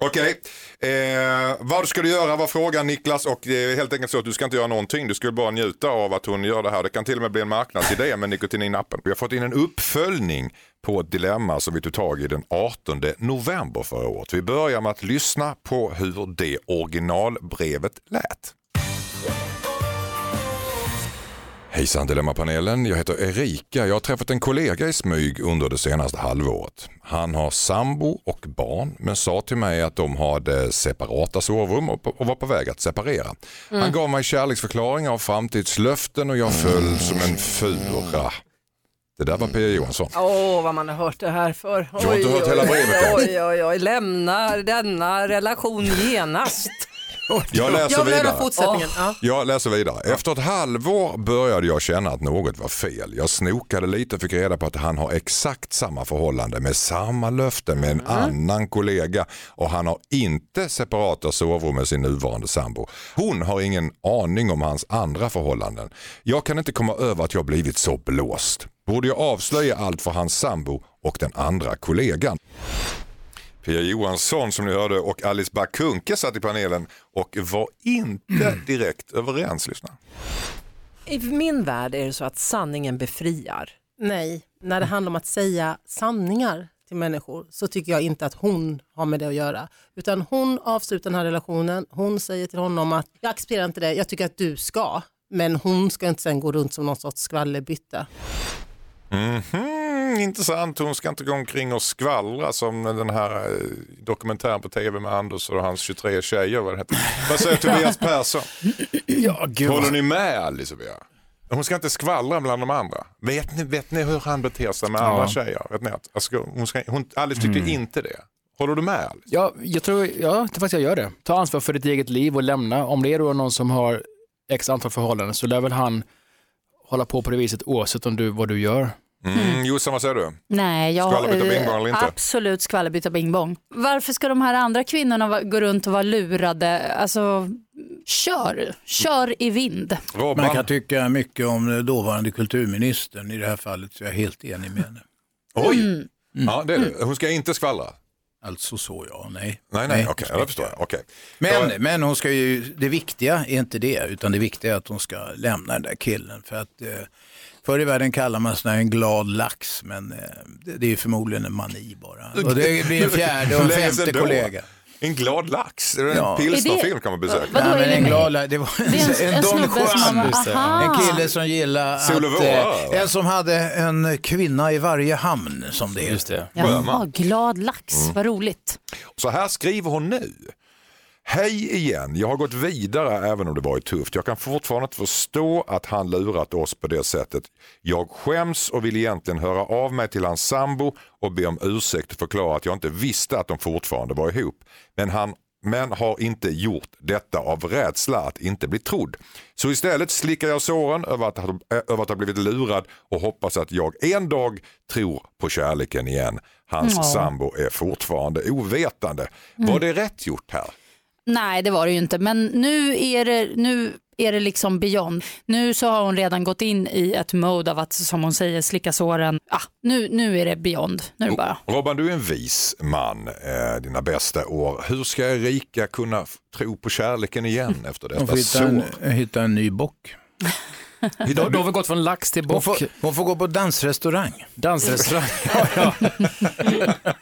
Okej, eh, vad ska du göra var frågan Niklas och det är helt enkelt så att du ska inte göra någonting. Du skulle bara njuta av att hon gör det här. Det kan till och med bli en marknadsidé med nikotinappen. Vi har fått in en uppföljning på ett dilemma som vi tog tag i den 18 november förra året. Vi börjar med att lyssna på hur det originalbrevet lät. Hejsan Dilemmapanelen, jag heter Erika. Jag har träffat en kollega i smyg under det senaste halvåret. Han har sambo och barn men sa till mig att de hade separata sovrum och var på väg att separera. Han gav mig kärleksförklaringar och framtidslöften och jag föll som en fura. Det där var Pia Johansson. Åh, vad man har hört det här för. Du har inte hört hela brevet. Oj, oj, oj, lämna denna relation genast. Jag läser Jag vidare. Jag läser vidare. Efter ett halvår började jag känna att något var fel. Jag snokade lite och fick reda på att han har exakt samma förhållande med samma löfte med en annan kollega och han har inte separata sovrum med sin nuvarande sambo. Hon har ingen aning om hans andra förhållanden. Jag kan inte komma över att jag blivit så blåst. Borde jag avslöja allt för hans sambo och den andra kollegan? Pia Johansson som ni hörde och Alice Bakunke satt i panelen och var inte direkt överens. Lyssna. I min värld är det så att sanningen befriar. Nej, när det handlar om att säga sanningar till människor så tycker jag inte att hon har med det att göra. Utan hon avslutar den här relationen, hon säger till honom att jag accepterar inte det, jag tycker att du ska. Men hon ska inte sen gå runt som någon sorts skvallerbytta. Mhm, intressant, hon ska inte gå omkring och skvallra som den här eh, dokumentären på tv med Anders och hans 23 tjejer. Vad, det heter. vad säger Tobias Persson? Ja, gud. Håller ni med Alice och Bea? Hon ska inte skvallra bland de andra. Vet ni, vet ni hur han beter sig med andra tjejer? Vet ni att, alltså, hon ska, hon, Alice tycker Mm. inte det. Håller du med Alice? Ja, jag tror, ja, jag faktiskt jag gör det. Ta ansvar för ditt eget liv och lämna. Om det är då någon som har x antal förhållanden så lär väl han hålla på på det viset oavsett om du, vad du gör. Mm. Jossan, vad säger du? Nej, jag, Skvallerbytta eh, eller inte? Absolut skvallerbytta bing bong. Varför ska de här andra kvinnorna gå runt och vara lurade? Alltså, kör, kör i vind. Robban? Man kan tycka mycket om dåvarande kulturministern. I det här fallet så är jag helt enig med henne. Oj! Mm. Ja, det är det. Hon ska inte skvallra? Alltså så ja, nej. Nej, nej, okej, ja, det förstår jag. Okej. Men, men hon ska ju, det viktiga är inte det, utan det viktiga är att hon ska lämna den där killen. För att eh, förr i världen kallar man sån här en glad lax, men eh, det, är förmodligen en mani bara. Och det blir en fjärde och en femte kollega. En glad lax? Är det en Ja. pilsnerfilm kan man besöka? Vadå, Nej, men en glad lax, det var en, Det en- en, en Don Juan. En kille som gillar och att, eh, en som hade en kvinna i varje hamn som det Just det. Jaha, glad lax, Mm. vad roligt. Så här skriver hon nu. Hej igen, jag har gått vidare även om det varit tufft. Jag kan fortfarande inte förstå att han lurat oss på det sättet. Jag skäms och vill egentligen höra av mig till hans sambo och be om ursäkt och förklara att jag inte visste att de fortfarande var ihop. Men han men har inte gjort detta av rädsla att inte bli trodd. Så istället slickar jag såren över att, ha- över att ha blivit lurad och hoppas att jag en dag tror på kärleken igen. Hans Ja. sambo är fortfarande ovetande. Var Mm. det rätt gjort här? Nej, det var det ju inte. Men nu är det, nu är det liksom beyond. Nu så har hon redan gått in i ett mode av att, som hon säger, slicka såren. Ah, nu, nu är det beyond. Nu är det bara... Robban, du är en vis man, eh, dina bästa år. Hur ska Erika kunna tro på kärleken igen efter Hon detta får hitta en, sår? hitta en ny bock. Då, då har vi gått från lax till Hon bock. får, hon får gå på dansrestaurang. Dansrestaurang. ja, ja.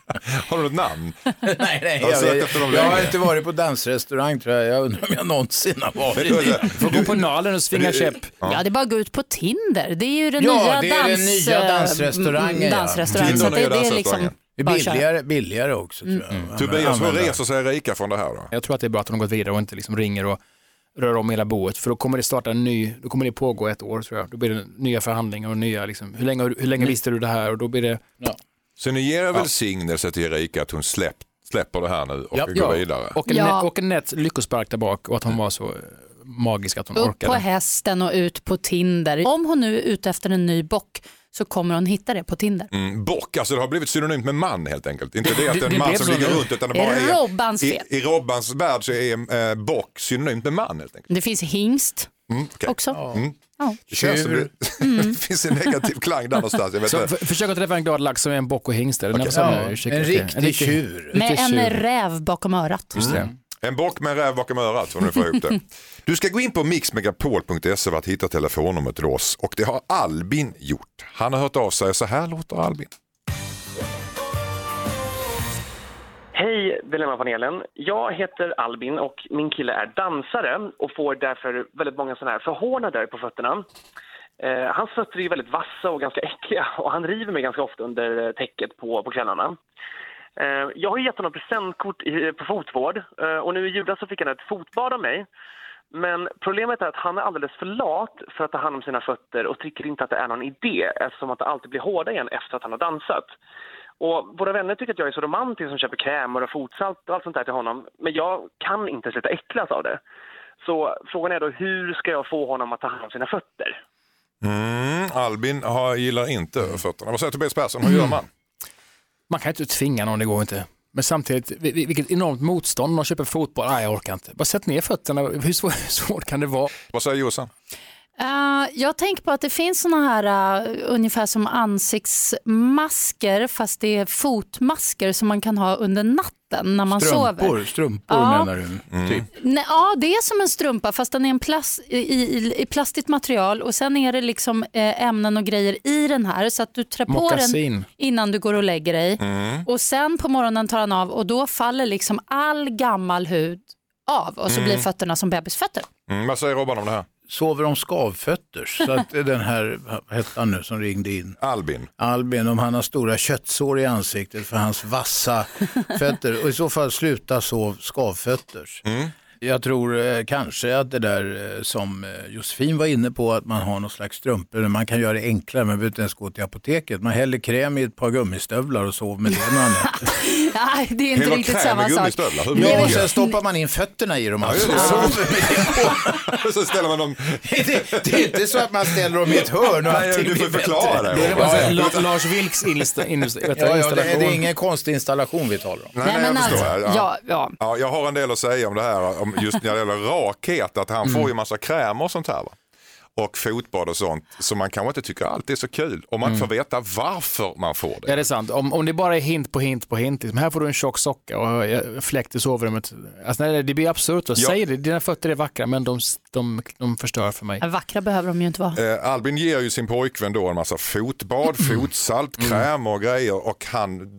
Har du något namn? nej, nej, Har jag, sökt jag, dem jag har inte varit på dansrestaurang tror jag. Jag undrar om jag någonsin har varit det. alltså, Får gå på Nalen och svinga käpp. Ja. det är bara att gå ut på Tinder. Det är ju den Ja, nya, det är den dans, nya eh, dansrestaurangen, ja. dansrestaurangen. Tinder Så är det, det är dansrestaurangen. liksom Det är billigare, billigare också tror jag. Tobias, hur reser sig Erika från det här då? Jag tror att det är bra att hon har gått vidare och inte liksom ringer och rör om hela boet. För då kommer det starta en ny, då kommer det pågå ett år tror jag. Då blir det nya förhandlingar och nya, liksom, hur länge, hur länge visste du det här? Och då blir det, Så ni ger välsignelse till Erika att hon släpp, släpper det här nu och Ja. går Ja. vidare? och en, Ja. och en nätt lyckospark där bak och att hon var så magisk att hon Upp på orkade. hästen och ut på Tinder. Om hon nu är ute efter en ny bock så kommer hon hitta det på Tinder. Mm, bock, alltså det har blivit synonymt med man helt enkelt. Inte det att det är en man som ligger runt utan det bara är... Robbans I, fel. I Robbans värld så är eh, bock synonymt med man helt enkelt. Det finns hingst Mm, okej. också. Mm. Ja. Det känns som det, det finns en negativ klang där någonstans. Jag vet Så inte. för, försök att träffa en glad lax som är en bock och hingst. Eller okay. Ja, en riktig tjur. Med en räv bakom örat. Just det. En bock med en räv bakom örat om du får ihop det. Du ska gå in på mixmegapol.se för att hitta telefonnumret till oss och det har Albin gjort. Han har hört av sig, så här låter Albin. Hej Dilemmapanelen. Jag heter Albin och min kille är dansare och får därför väldigt många sådana här förhårnader på fötterna. Eh, hans fötter är väldigt vassa och ganska äckliga och han river mig ganska ofta under eh, täcket på, på kvällarna. Eh, jag har gett honom presentkort i, på fotvård eh, och nu i julas så fick han ett fotbad av mig. Men problemet är att han är alldeles för lat för att ta hand om sina fötter och tycker inte att det är någon idé eftersom att det alltid blir hårda igen efter att han har dansat. Och våra vänner tycker att jag är så romantisk som köper krämer och fotsalt och allt sånt där till honom. Men jag kan inte sluta äcklas av det. Så frågan är då hur ska jag få honom att ta hand om sina fötter? Mm, Albin har, gillar inte fötterna. Vad säger Tobias Persson, hur gör man? Man kan inte tvinga någon, det går inte. Men samtidigt, vilket enormt motstånd. Någon köper fotboll, nej jag orkar inte. Bara sätt ner fötterna, hur svårt, hur svårt kan det vara? Vad säger Jossan? Eh, jag tänker på att det finns såna här uh, ungefär som ansiktsmasker fast det är fotmasker som man kan ha under natten när man sover. Strumpor, strumpor Ja. menar du? Typ. Nej, ja, det är som en strumpa fast den är en plast, i, i, i plastigt material och sen är det liksom eh, ämnen och grejer i den här så att du trär på den innan du går och lägger dig. Mm. Och sen på morgonen tar han av och då faller liksom all gammal hud av och så blir fötterna som bebisfötter. Mm, vad säger Robban om det här? Sover de skavfötters? Så att den här, vad hette han nu som ringde in? Albin. Albin, om han har stora köttsår i ansiktet för hans vassa fötter. Och i så fall sluta sov skavfötters. Jag tror eh, kanske att det där eh, som eh, Josefin var inne på, att man har någon slags strumpor, man kan göra det enklare, man behöver inte ens gå till apoteket. Man häller kräm i ett par gummistövlar och sover med det nätter. Nej, det är inte Hela riktigt kräm samma sak. gummistövlar, hur Ja, och mycket? sen stoppar man in fötterna i dem alltså. och det. sover med det på. så ställer man dem... det, det är inte så att man ställer dem i ett hörn och Nej, allting du får blir förklara bättre. det. Då är det bara Ja, så här. La- Lars Vilks insta, insta, vet du, Ja, ja, det, installation. det är ingen konstig installation vi talar om. Nej, Nej, jag men förstår. alltså, ja. ja, ja. Ja, jag har en del att säga om det här, om just när det gäller rakhet, att han får ju massa krämer och sånt här. Va? Och fotbad och sånt, som man kanske inte tycker alltid är så kul. Om man inte får veta varför man får det. Ja, det är sant. Om, om det bara är hint på hint på hint, liksom, här får du en tjock socka och eh, fläkt i sovrummet. Alltså, nej, det blir absurt. Ja. Säg det, dina fötter är vackra men de, de, de förstör för mig. Vackra behöver de ju inte vara. Eh, Albin ger ju sin pojkvän då en massa fotbad, fotsalt, kräm och grejer och han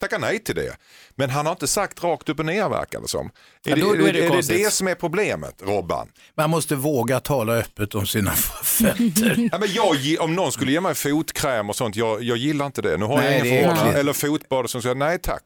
tackar nej till det. Men han har inte sagt rakt upp och ner verkar det som. Är, Ja, då- det, då är det är det det som är problemet, Robban? Man måste våga tala öppet om sina fötter. Ja, men jag, om någon skulle ge mig fotkräm och sånt, jag, jag gillar inte det. Nu har Nej, jag är ingen förhållande. Eller fotbad så jag, nej tack.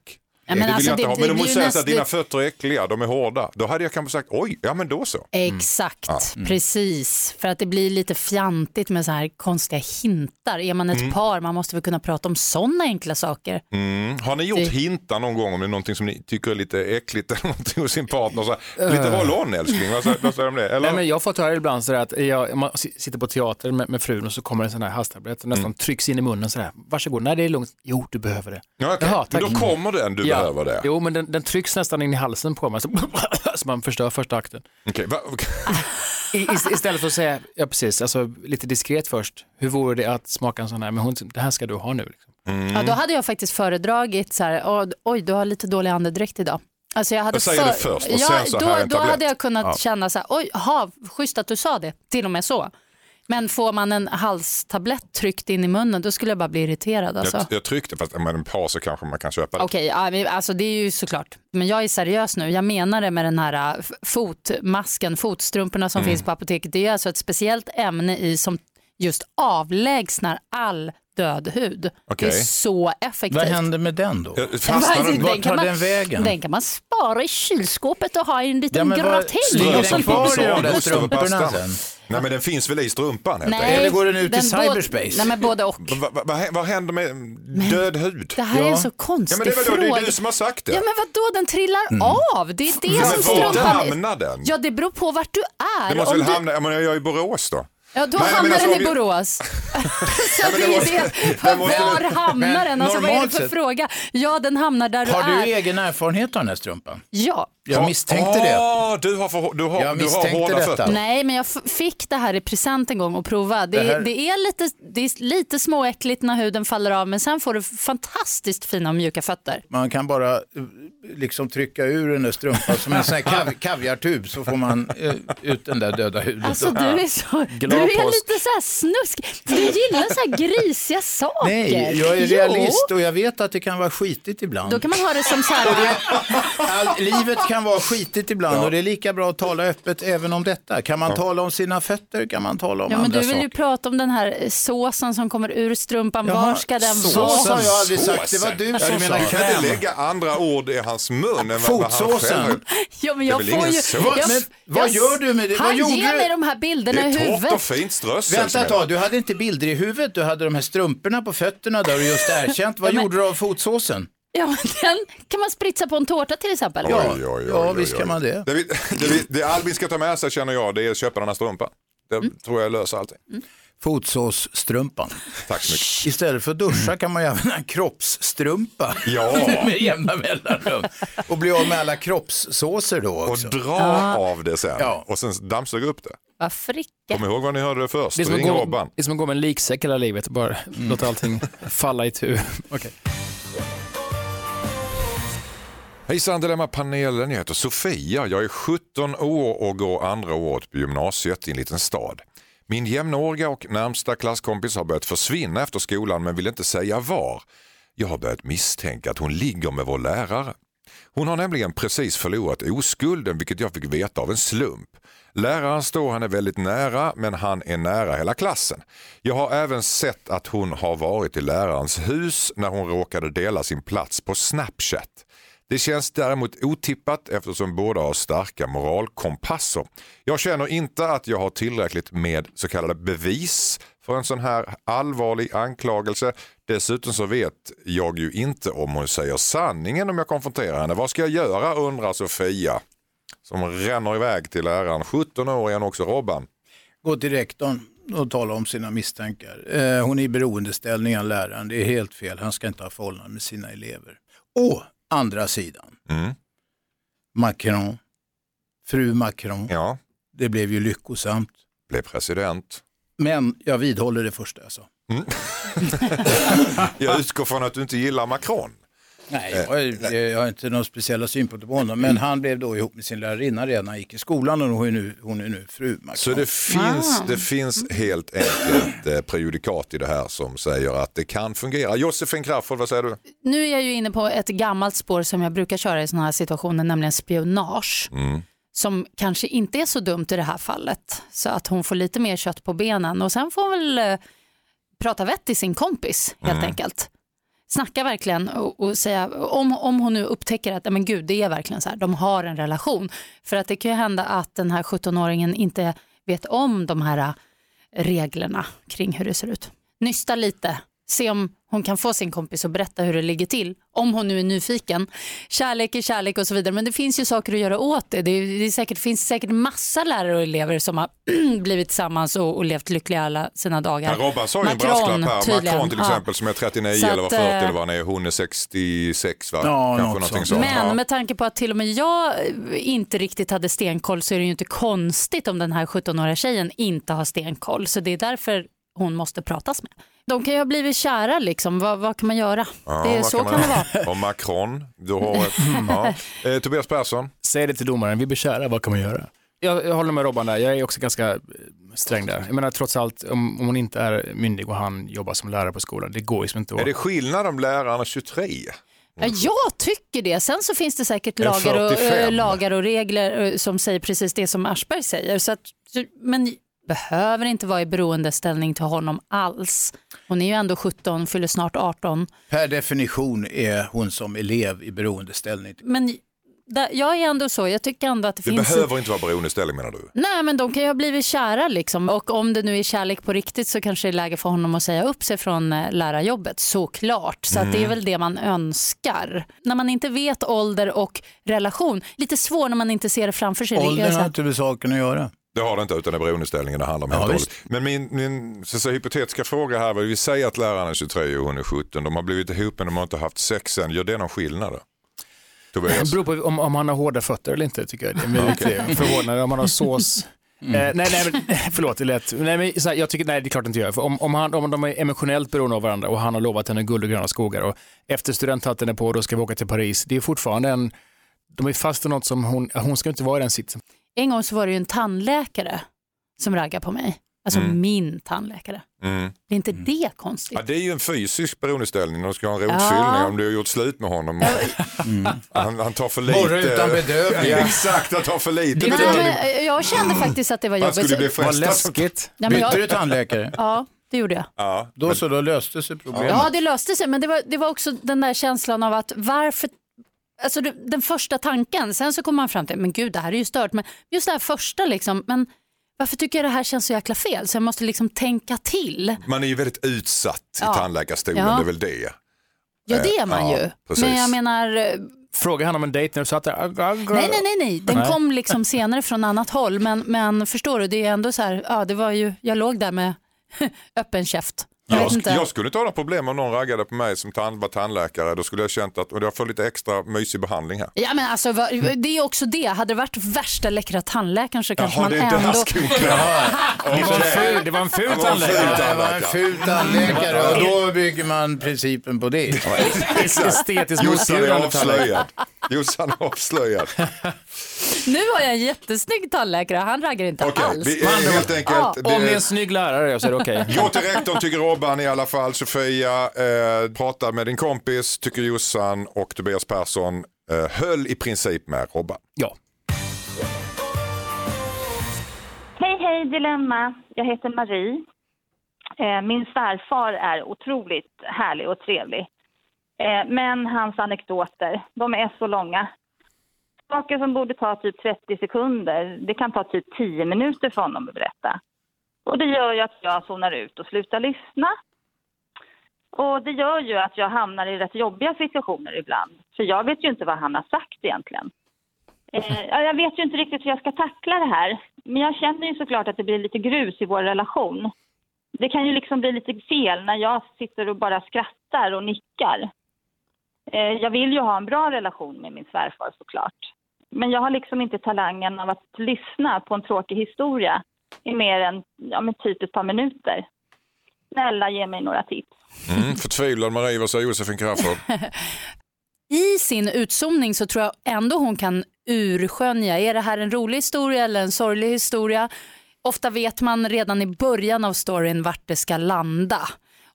Men det vill alltså, jag inte det- ha. det Men blir säger näst- att dina fötter är äckliga, de är hårda. Då hade jag kanske sagt oj, ja men då så. Exakt, Ja. precis. För att det blir lite fjantigt med så här konstiga hintar. Är man ett Mm. par, man måste väl kunna prata om sådana enkla saker. Mm. Har ni gjort Det- hintar någon gång om det är någonting som ni tycker är lite äckligt eller någonting hos sin partner? Så här, lite Eh. håll on älskling, vad säger, du om det? Eller? Nej, men jag har fått höra ibland sådär att jag, man sitter på teater med, med frun och så kommer en sån här halstablett och nästan Mm. trycks in i munnen sådär. Varsågod, nej det är lugnt. Jo, du behöver det. Ja, okej. Men då kommer den, du behöver det. Jo, men den, den trycks nästan in i halsen på mig så, så man förstör första akten. Va- I, ist- istället för att säga, ja precis, alltså, lite diskret först. Hur vore det att smaka en sån här, men hon, det här ska du ha nu. Liksom. Mm. Ja, då hade jag faktiskt föredragit så här, "Åh, oj du har lite dålig andedräkt idag. Alltså jag hade Jag säger det först och ja, sen så då, här då tablett. hade jag kunnat Ja. känna så här, oj, aha, schysst att du sa det, till och med så. Men får man en halstablett tryckt in i munnen, då skulle jag bara bli irriterad. Alltså. jag, jag tryckte, fast med en så kanske man kan köpa det. Okej, ja, men alltså det är ju såklart. Men jag är seriös nu. Jag menar det med den här äh, fotmasken, fotstrumporna som Mm. finns på apoteket. Det är alltså ett speciellt ämne i som just avlägsnar all död hud. Okej. Det är så effektivt. Vad händer med den då? Fastnar den? Vart tar man- den vägen? Den kan man spara i kylskåpet och ha i en liten Ja, gratäng. ligger den kvar i de där strumporna sen? Nej men den finns väl i strumpan helt Nej, enkelt? Eller går den ut i den cyberspace? Nej, men både och. Vad va, va, vad händer med död hud? Det här är en så konstig ja, men det, är väl då, det fråga. är du som har sagt det. Ja men vadå, den trillar Mm. av. Det är det Ja, som men var strumpan hamnar den? Ja det beror på vart du är. Det måste Om väl du... hamna, jag, menar, jag är i Borås då. Ja då Nej, men hamnar alltså, den om i vi- Borås. så men det det är måste- det. det måste- Var hamnar den? Alltså, vad är det Normalt för sett- fråga? Ja den hamnar där du Har är. du egen erfarenhet av den här strumpan? Ja. Jag misstänkte det. Ah, du har, för, du har, Jag du har misstänkte hårda detta. fötter. Nej men jag f- fick det här i present en gång och prova. Det, Det här- det, är lite, det är lite småäckligt när huden faller av men sen får du fantastiskt fina och mjuka fötter. Man kan bara eh, liksom trycka ur den där strumpan som en sån här kav kaviartub så får man eh, ut den där döda huden. Alltså du är, så, du är påsk. lite så här snusk. Du gillar så här grisiga saker. Nej, jag är Jo. realist och jag vet att det kan vara skitigt ibland. Då kan man ha det som så här. All, livet kan vara skitigt ibland och det är lika bra att tala öppet även om detta. Kan man tala om sina fötter kan man tala om Ja, men andra du vill saker. ju prata om den här såsen som kommer ur strumpan. Jaha, Var ska den sås vara? har jag aldrig sagt. Det var du Ja, som du sa menar, det. kan inte lägga andra ord i hans mun än vad, vad han Fotsåsen. själv Ja, men Det är jag får ju... sås? jag- Men vad jag- gör du med det? Vad Han gjorde ger du? mig de här Det bilderna i är torrt huvudet. och fint strössel. Vänta ett tag, du hade inte bilder i huvudet, du hade de här strumporna på fötterna där du just erkänt. Vad Ja, men- gjorde du av fotsåsen? Ja, men den kan man spritsa på en tårta till exempel. Oj, oj, oj, Ja, oj, visst oj. kan man det. Det, vi- det, vi- det Albin ska ta med sig känner jag, det är att köpa den här strumpan. Det Mm. tror jag löser allting. Fotsåsstrumpan. Tack så mycket. Istället för att duscha kan man ju använda en kroppsstrumpa Ja. med jämna mellanrum. Och bli av med alla kroppssåser då Och också. dra av det sen Ja. och sen dammsuga upp det. Vad fricka. Kom ihåg vad ni hörde det först. Det är som att Ring gå, Robban. det är som att gå med en liksäck hela livet och bara låta allting falla i tur. Okej. Hejsan Dilemma-panelen, jag heter Sofia. Jag är 17 år och går andra året på gymnasiet i en liten stad. Min jämnåriga och närmsta klasskompis har börjat försvinna efter skolan men vill inte säga var. Jag har börjat misstänka att hon ligger med vår lärare. Hon har nämligen precis förlorat oskulden vilket jag fick veta av en slump. Läraren står henne väldigt nära men han är nära hela klassen. Jag har även sett att hon har varit i lärarens hus när hon råkade dela sin plats på Snapchat. Det känns däremot otippat eftersom båda har starka moralkompasser. Jag känner inte att jag har tillräckligt med så kallade bevis för en sån här allvarlig anklagelse. Dessutom så vet jag ju inte om hon säger sanningen om jag konfronterar henne. Vad ska jag göra undrar Sofia som ränner iväg till läraren. 17 år är han också Robban. Gå till rektorn och tala om sina misstankar. Eh, hon är i beroendeställning av läraren. Det är helt fel. Han ska inte ha förhållanden med sina elever. Å andra sidan, Mm. Macron, fru Macron. Ja, Det blev ju lyckosamt. blev president. Men jag vidhåller det första jag sa. Jag utgår från att du inte gillar Macron. Nej, jag, jag har inte några speciella synpunkter på honom. Men han blev då ihop med sin lärarinna redan när han gick i skolan och hon är nu, hon är nu fru Macron. Så det finns, det finns helt enkelt eh, prejudikat i det här som säger att det kan fungera. Josefin Crafoord, vad säger du? Nu är jag ju inne på ett gammalt spår som jag brukar köra i sådana här situationer, nämligen spionage. Mm. Som kanske inte är så dumt i det här fallet. Så att hon får lite mer kött på benen och sen får hon väl eh, prata vett till sin kompis helt Mm. enkelt snacka verkligen och, och säga, om, om hon nu upptäcker att men gud, det är verkligen så här, de har en relation. För att det kan ju hända att den här 17-åringen inte vet om de här äh, reglerna kring hur det ser ut. Nysta lite, se om hon kan få sin kompis att berätta hur det ligger till. Om hon nu är nyfiken. Kärlek är kärlek och så vidare. Men det finns ju saker att göra åt det. Det, är, det är säkert, finns säkert massa lärare och elever som har blivit tillsammans och, och levt lyckliga alla sina dagar. Ja, Robban sa ju en brasklapp här. tydligen. Macron till Ja. exempel som är 39 Så eller att, 40 eh, eller vad han är. Hon är 66 va? Ja, Kanske något någonting sånt. Men Ja. med tanke på att till och med jag eh, inte riktigt hade stenkoll så är det ju inte konstigt om den här 17-åriga tjejen inte har stenkoll. Så det är därför hon måste pratas med. De kan ju ha blivit kära liksom. Vad, vad kan man göra? Ja, det så kan, man- det vara. Och Macron. Du har ett, ja. eh, Tobias Persson. Säg det till domaren, vi blir kära, vad kan man göra? Jag, jag håller med Robban där, jag är också ganska eh, sträng där. Jag menar trots allt, om, om hon inte är myndig och han jobbar som lärare på skolan, det går ju som inte att... Är det skillnad om läraren är 23? Ja, jag tycker det. Sen så finns det säkert lagar och, 45? eh, lagar och regler eh, som säger precis det som Aschberg säger. Så att, men behöver inte vara i beroendeställning till honom alls. Hon är ju ändå 17, fyller snart 18. Per definition är hon som elev i beroendeställning. Men jag är ändå så, jag tycker ändå att det Det finns... behöver inte vara beroendeställning menar du? Nej men de kan ju ha blivit kära liksom och om det nu är kärlek på riktigt så kanske det är läge för honom att säga upp sig från eh, lärarjobbet såklart. Så att det är väl det man önskar. När man inte vet ålder och relation, lite svår när man inte ser det framför sig. Det Åldern har inte med saken att göra. Det har det inte utan det är beroendeställningen det handlar om. Ja, helt visst. Men min, min så att säga, hypotetiska fråga här var, vi säger att läraren är 23 och hon är 17. De har blivit ihop men de har inte haft sex än. Gör det någon skillnad? Då? Det beror på om, om han har hårda fötter eller inte tycker jag. Det är väldigt förvånande om han har sås. Mm. Eh, nej, nej, men, förlåt, det är lätt. Nej, men, så här, jag tycker, nej, det är klart inte gör. För om, om, han, om de är emotionellt beroende av varandra och han har lovat henne guld och gröna skogar och efter studenthatten är på då ska vi åka till Paris. Det är fortfarande en, de är fast i något som hon, hon ska inte vara i den sitsen. En gång så var det ju en tandläkare som raggade på mig. Alltså Mm. min tandläkare. Mm. Är inte det konstigt? Ja, det är ju en fysisk beroendeställning. De ska ha en Ja. rotfyllning om du har gjort slut med honom. Han, han tar för lite. Morra utan bedövning. Ja, exakt, han tar för lite Nej, bedövning. men jag kände faktiskt att det var jobbigt. skulle bli Så- Vad frestad. läskigt. Men Bytte du tandläkare? ja, det gjorde jag. Ja, Då så, då löste sig problemet. Ja, det löste sig, men det var, det var också den där känslan av att varför Alltså den första tanken, sen så kommer man fram till, men gud det här är ju stört, men just det här första liksom, men varför tycker jag det här känns så jäkla fel? Så jag måste liksom tänka till. Man är ju väldigt utsatt i Ja. tandläkarstolen, Ja. det är väl det. Ja det är man Ja, ju. precis. Men jag menar, eh, Fråga han om en dejt när du satt där. nej nej nej, nej. den Nej. kom liksom senare från annat håll, men, men förstår du, det är ändå så här, ja det var ju, jag låg där med öppen käft. Jag sk- jag skulle inte ha några problem om någon raggade på mig som tand, var tandläkare. Då skulle jag känt att och jag får lite extra mysig behandling här. Ja men alltså det är också det, hade det varit värsta läckra tandläkaren så kanske Jaha, man det ändå... Det var en ful, det var en ful Det var en ful tandläkare. Det var en ful tandläkare och då bygger man principen på det. Estetiskt Jossan är motbjudande tandläkare. avslöjad. Jossan är avslöjad. Nu har jag en jättesnygg tandläkare, han raggar inte Okej, alls. vi är helt enkelt... Ja, det- Om det är en snygg lärare så är det okej. Gå till rektorn tycker Robban i alla fall. Sofia, eh, prata med din kompis tycker Jossan och Tobias Persson eh, höll i princip med Robban. Ja. Hej, hej Dilemma. Jag heter Marie. Eh, Min svärfar är otroligt härlig och trevlig. Eh, Men hans anekdoter, de är så långa. Saker som borde ta typ 30 sekunder, det kan ta typ 10 minuter för honom att berätta. Och det gör ju att jag zonar ut och slutar lyssna. Och det gör ju att jag hamnar i rätt jobbiga situationer ibland. För jag vet ju inte vad han har sagt egentligen. Eh, jag vet ju inte riktigt hur jag ska tackla det här. Men jag känner ju såklart att det blir lite grus i vår relation. Det kan ju liksom bli lite fel när jag sitter och bara skrattar och nickar. Eh, jag vill ju ha en bra relation med min svärfar såklart. Men jag har liksom inte talangen av att lyssna på en tråkig historia i mer än ja, men typ ett par minuter. Snälla ge mig några tips. Mm, förtvivlad Marie, vad säger Josefin Crafoord? I sin utzoomning så tror jag ändå hon kan urskönja, är det här en rolig historia eller en sorglig historia? Ofta vet man redan i början av storyn vart det ska landa.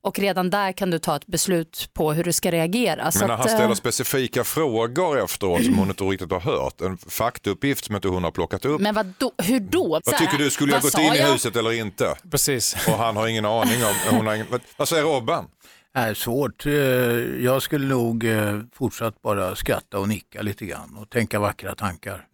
Och redan där kan du ta ett beslut på hur du ska reagera. Men när att, han eh, ställer specifika frågor efteråt som hon inte riktigt har hört, en faktauppgift som inte hon har plockat upp. Men vad då, hur då? Vad tycker du, skulle jag gått in i jag? huset eller inte? Precis. Och han har ingen aning om, hon har ingen, vad- säger Robban? är svårt. Eh, Jag skulle nog eh, fortsatt bara skratta och nicka lite grann och tänka vackra tankar.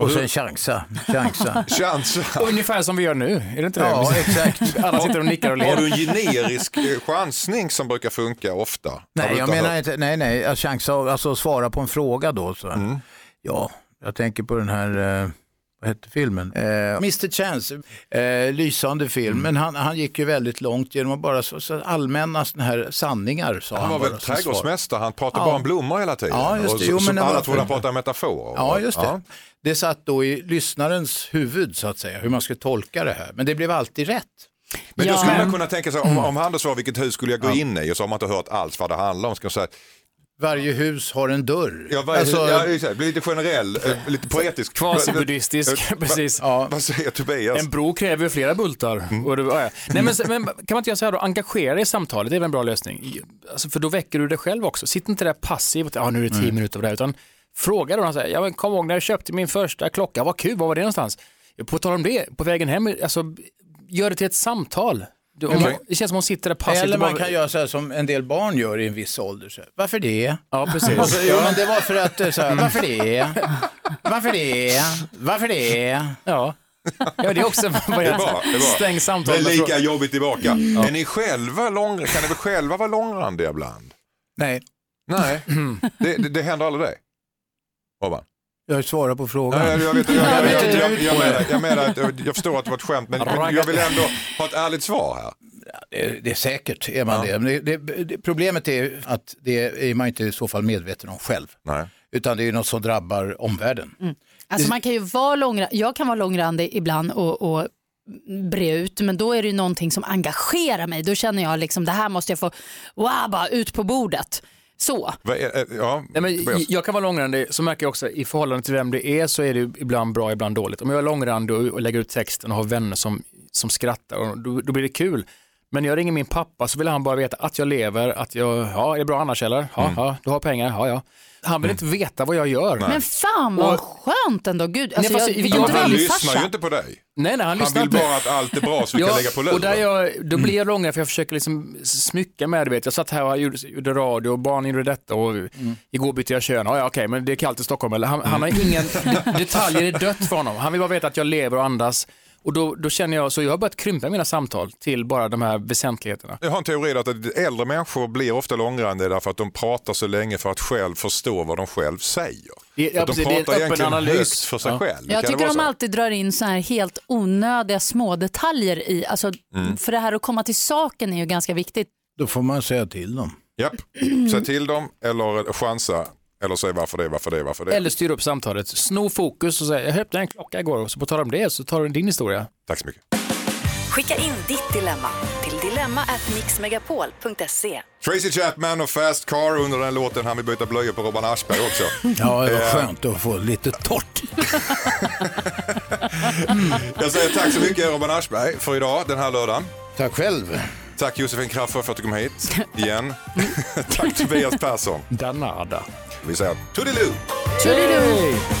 Och sen chansa. chansa. Chansa. Ungefär som vi gör nu, är det inte det? Ja, exakt. Alla sitter och nickar och Har du en ler. generisk eh, chansning som brukar funka ofta? Nej, jag menar hört? inte, nej, nej, att chansa, alltså svara på en fråga då. Så. Ja, jag tänker på den här, eh, vad hette filmen? Eh, Mr Chance, eh, lysande film, men han, han gick ju väldigt långt genom att bara så, så allmänna såna här sanningar sa han, Han var väl trädgårdsmästare, han pratade Ja. bara om blommor hela tiden. Ja, just det. Och så, Jo, men alla trodde han pratade metaforer. Ja, just det. Det satt då i lyssnarens huvud så att säga, hur man skulle tolka det här. Men det blev alltid rätt. Men då Ja. skulle man kunna tänka sig, om, om han då sa vilket hus skulle jag gå in i och så har man inte hört alls vad det handlar om. Ska man säga, Varje hus har en dörr. ja, vad, Alltså- ja, exakt. bli lite generell, eh, lite poetisk. Kvasibuddhistisk, Eh, va- precis. Vad säger Tobias? En bro kräver ju flera bultar. Och det, ja, ja. Nej, men, men kan man inte göra så här då, engagera dig i samtalet, det är väl en bra lösning. Alltså, för då väcker du dig själv också. Sitt inte där passiv och ja, nu är det tio minuter av det här, utan fråga då, så här, ja, men kom ihåg när jag köpte min första klocka, vad kul, var var det någonstans? På tal om det, på vägen hem, alltså, gör det till ett samtal. Du, om, Okej. Det känns som hon sitter där passivt. Eller man bara- kan göra så här som en del barn gör i en viss ålder. Så här, Varför det? Ja, precis. Så, jo, men det var för att, eh, så här, varför det? Varför det? Varför det? Ja. Ja, det är också är bra. Stäng samtalet. Det är lika jobbigt tillbaka. Är ni själva lång, kan ni väl själva vara långrandiga ibland? Nej, Nej, det, det, det händer aldrig dig? Robban? jag svarar på frågan. Nej, jag, vet, jag, jag, vet inte, jag, jag, menar, jag, menar att, jag, jag förstår att det var ett skämt men, men jag vill ändå ha ett ärligt svar här. Det, är- det är säkert, är man Ja. det. Men det, det, det. Problemet är att det är man inte i så fall medveten om själv. Nej. Utan det är något som drabbar omvärlden. Alltså man kan ju vara långrandig, jag kan vara långrandig ibland och, och bre ut men då är det ju någonting som engagerar mig. Då känner jag liksom det här måste jag få, wow, bara ut på bordet. Så. Är- är- Ja, Nej, men jag kan vara långrandig, så märker jag också i förhållande till vem det är så är det ibland bra, ibland dåligt. Om jag är långrandig och, och lägger ut texten och har vänner som, som skrattar, och då, då blir det kul. Men jag ringer min pappa så vill han bara veta att jag lever, att jag, ja, är det bra annars eller? Ja, Mm. ja, du har pengar, ja, ja. Han vill inte veta vad jag gör. Men fan vad skönt ändå. Gud, alltså Nej, fast jag, jag- vilken jag- han lyssnar drömfarsa. ju inte på dig. Nej, nej, han, Han lyssnar vill inte. bara att allt är bra så vi kan lägga på och där luren. jag, då blir jag långrandig för jag försöker liksom smycka med det. Vet. Jag satt här och gjorde, gjorde radio och barn gjorde detta och igår bytte jag kön. Ja, ja, okej, men det är kallt i Stockholm. Eller, han, han har ingen, de- detaljer är dött för honom. Han vill bara veta att jag lever och andas. Och då, då känner jag, så jag har börjat krympa mina samtal till bara de här väsentligheterna. Jag har en teori att äldre människor blir ofta långrandiga därför att de pratar så länge för att själv förstå vad de själv säger. Det- ja, att de precis, det är pratar egentligen analys. högt för sig Ja. själv. Jag Kan tycker de alltid drar in så här helt onödiga små detaljer i, alltså, Mm. för det här att komma till saken är ju ganska viktigt. Då får man säga till dem. Japp, säg till dem eller chansa eller säg varför det, varför det, varför det. Eller styr upp samtalet, sno fokus och säga jag öppnade en klocka igår och så på tal om det så tar du din historia. Tack så mycket. Skicka in ditt dilemma till dilemma@mixmegapol.se. Tracy Chapman och Fast Car under den låten han vill byta blöjor på Robban Aschberg också. Ja, det var Eh, skönt att få lite torrt. Jag säger tack så mycket Robban Aschberg för idag den här lördagen. Tack själv. Tack Josefin Crafoord för att du kom hit igen. tack Tobias Persson. Danada. Vi säger toodiloo! Hey!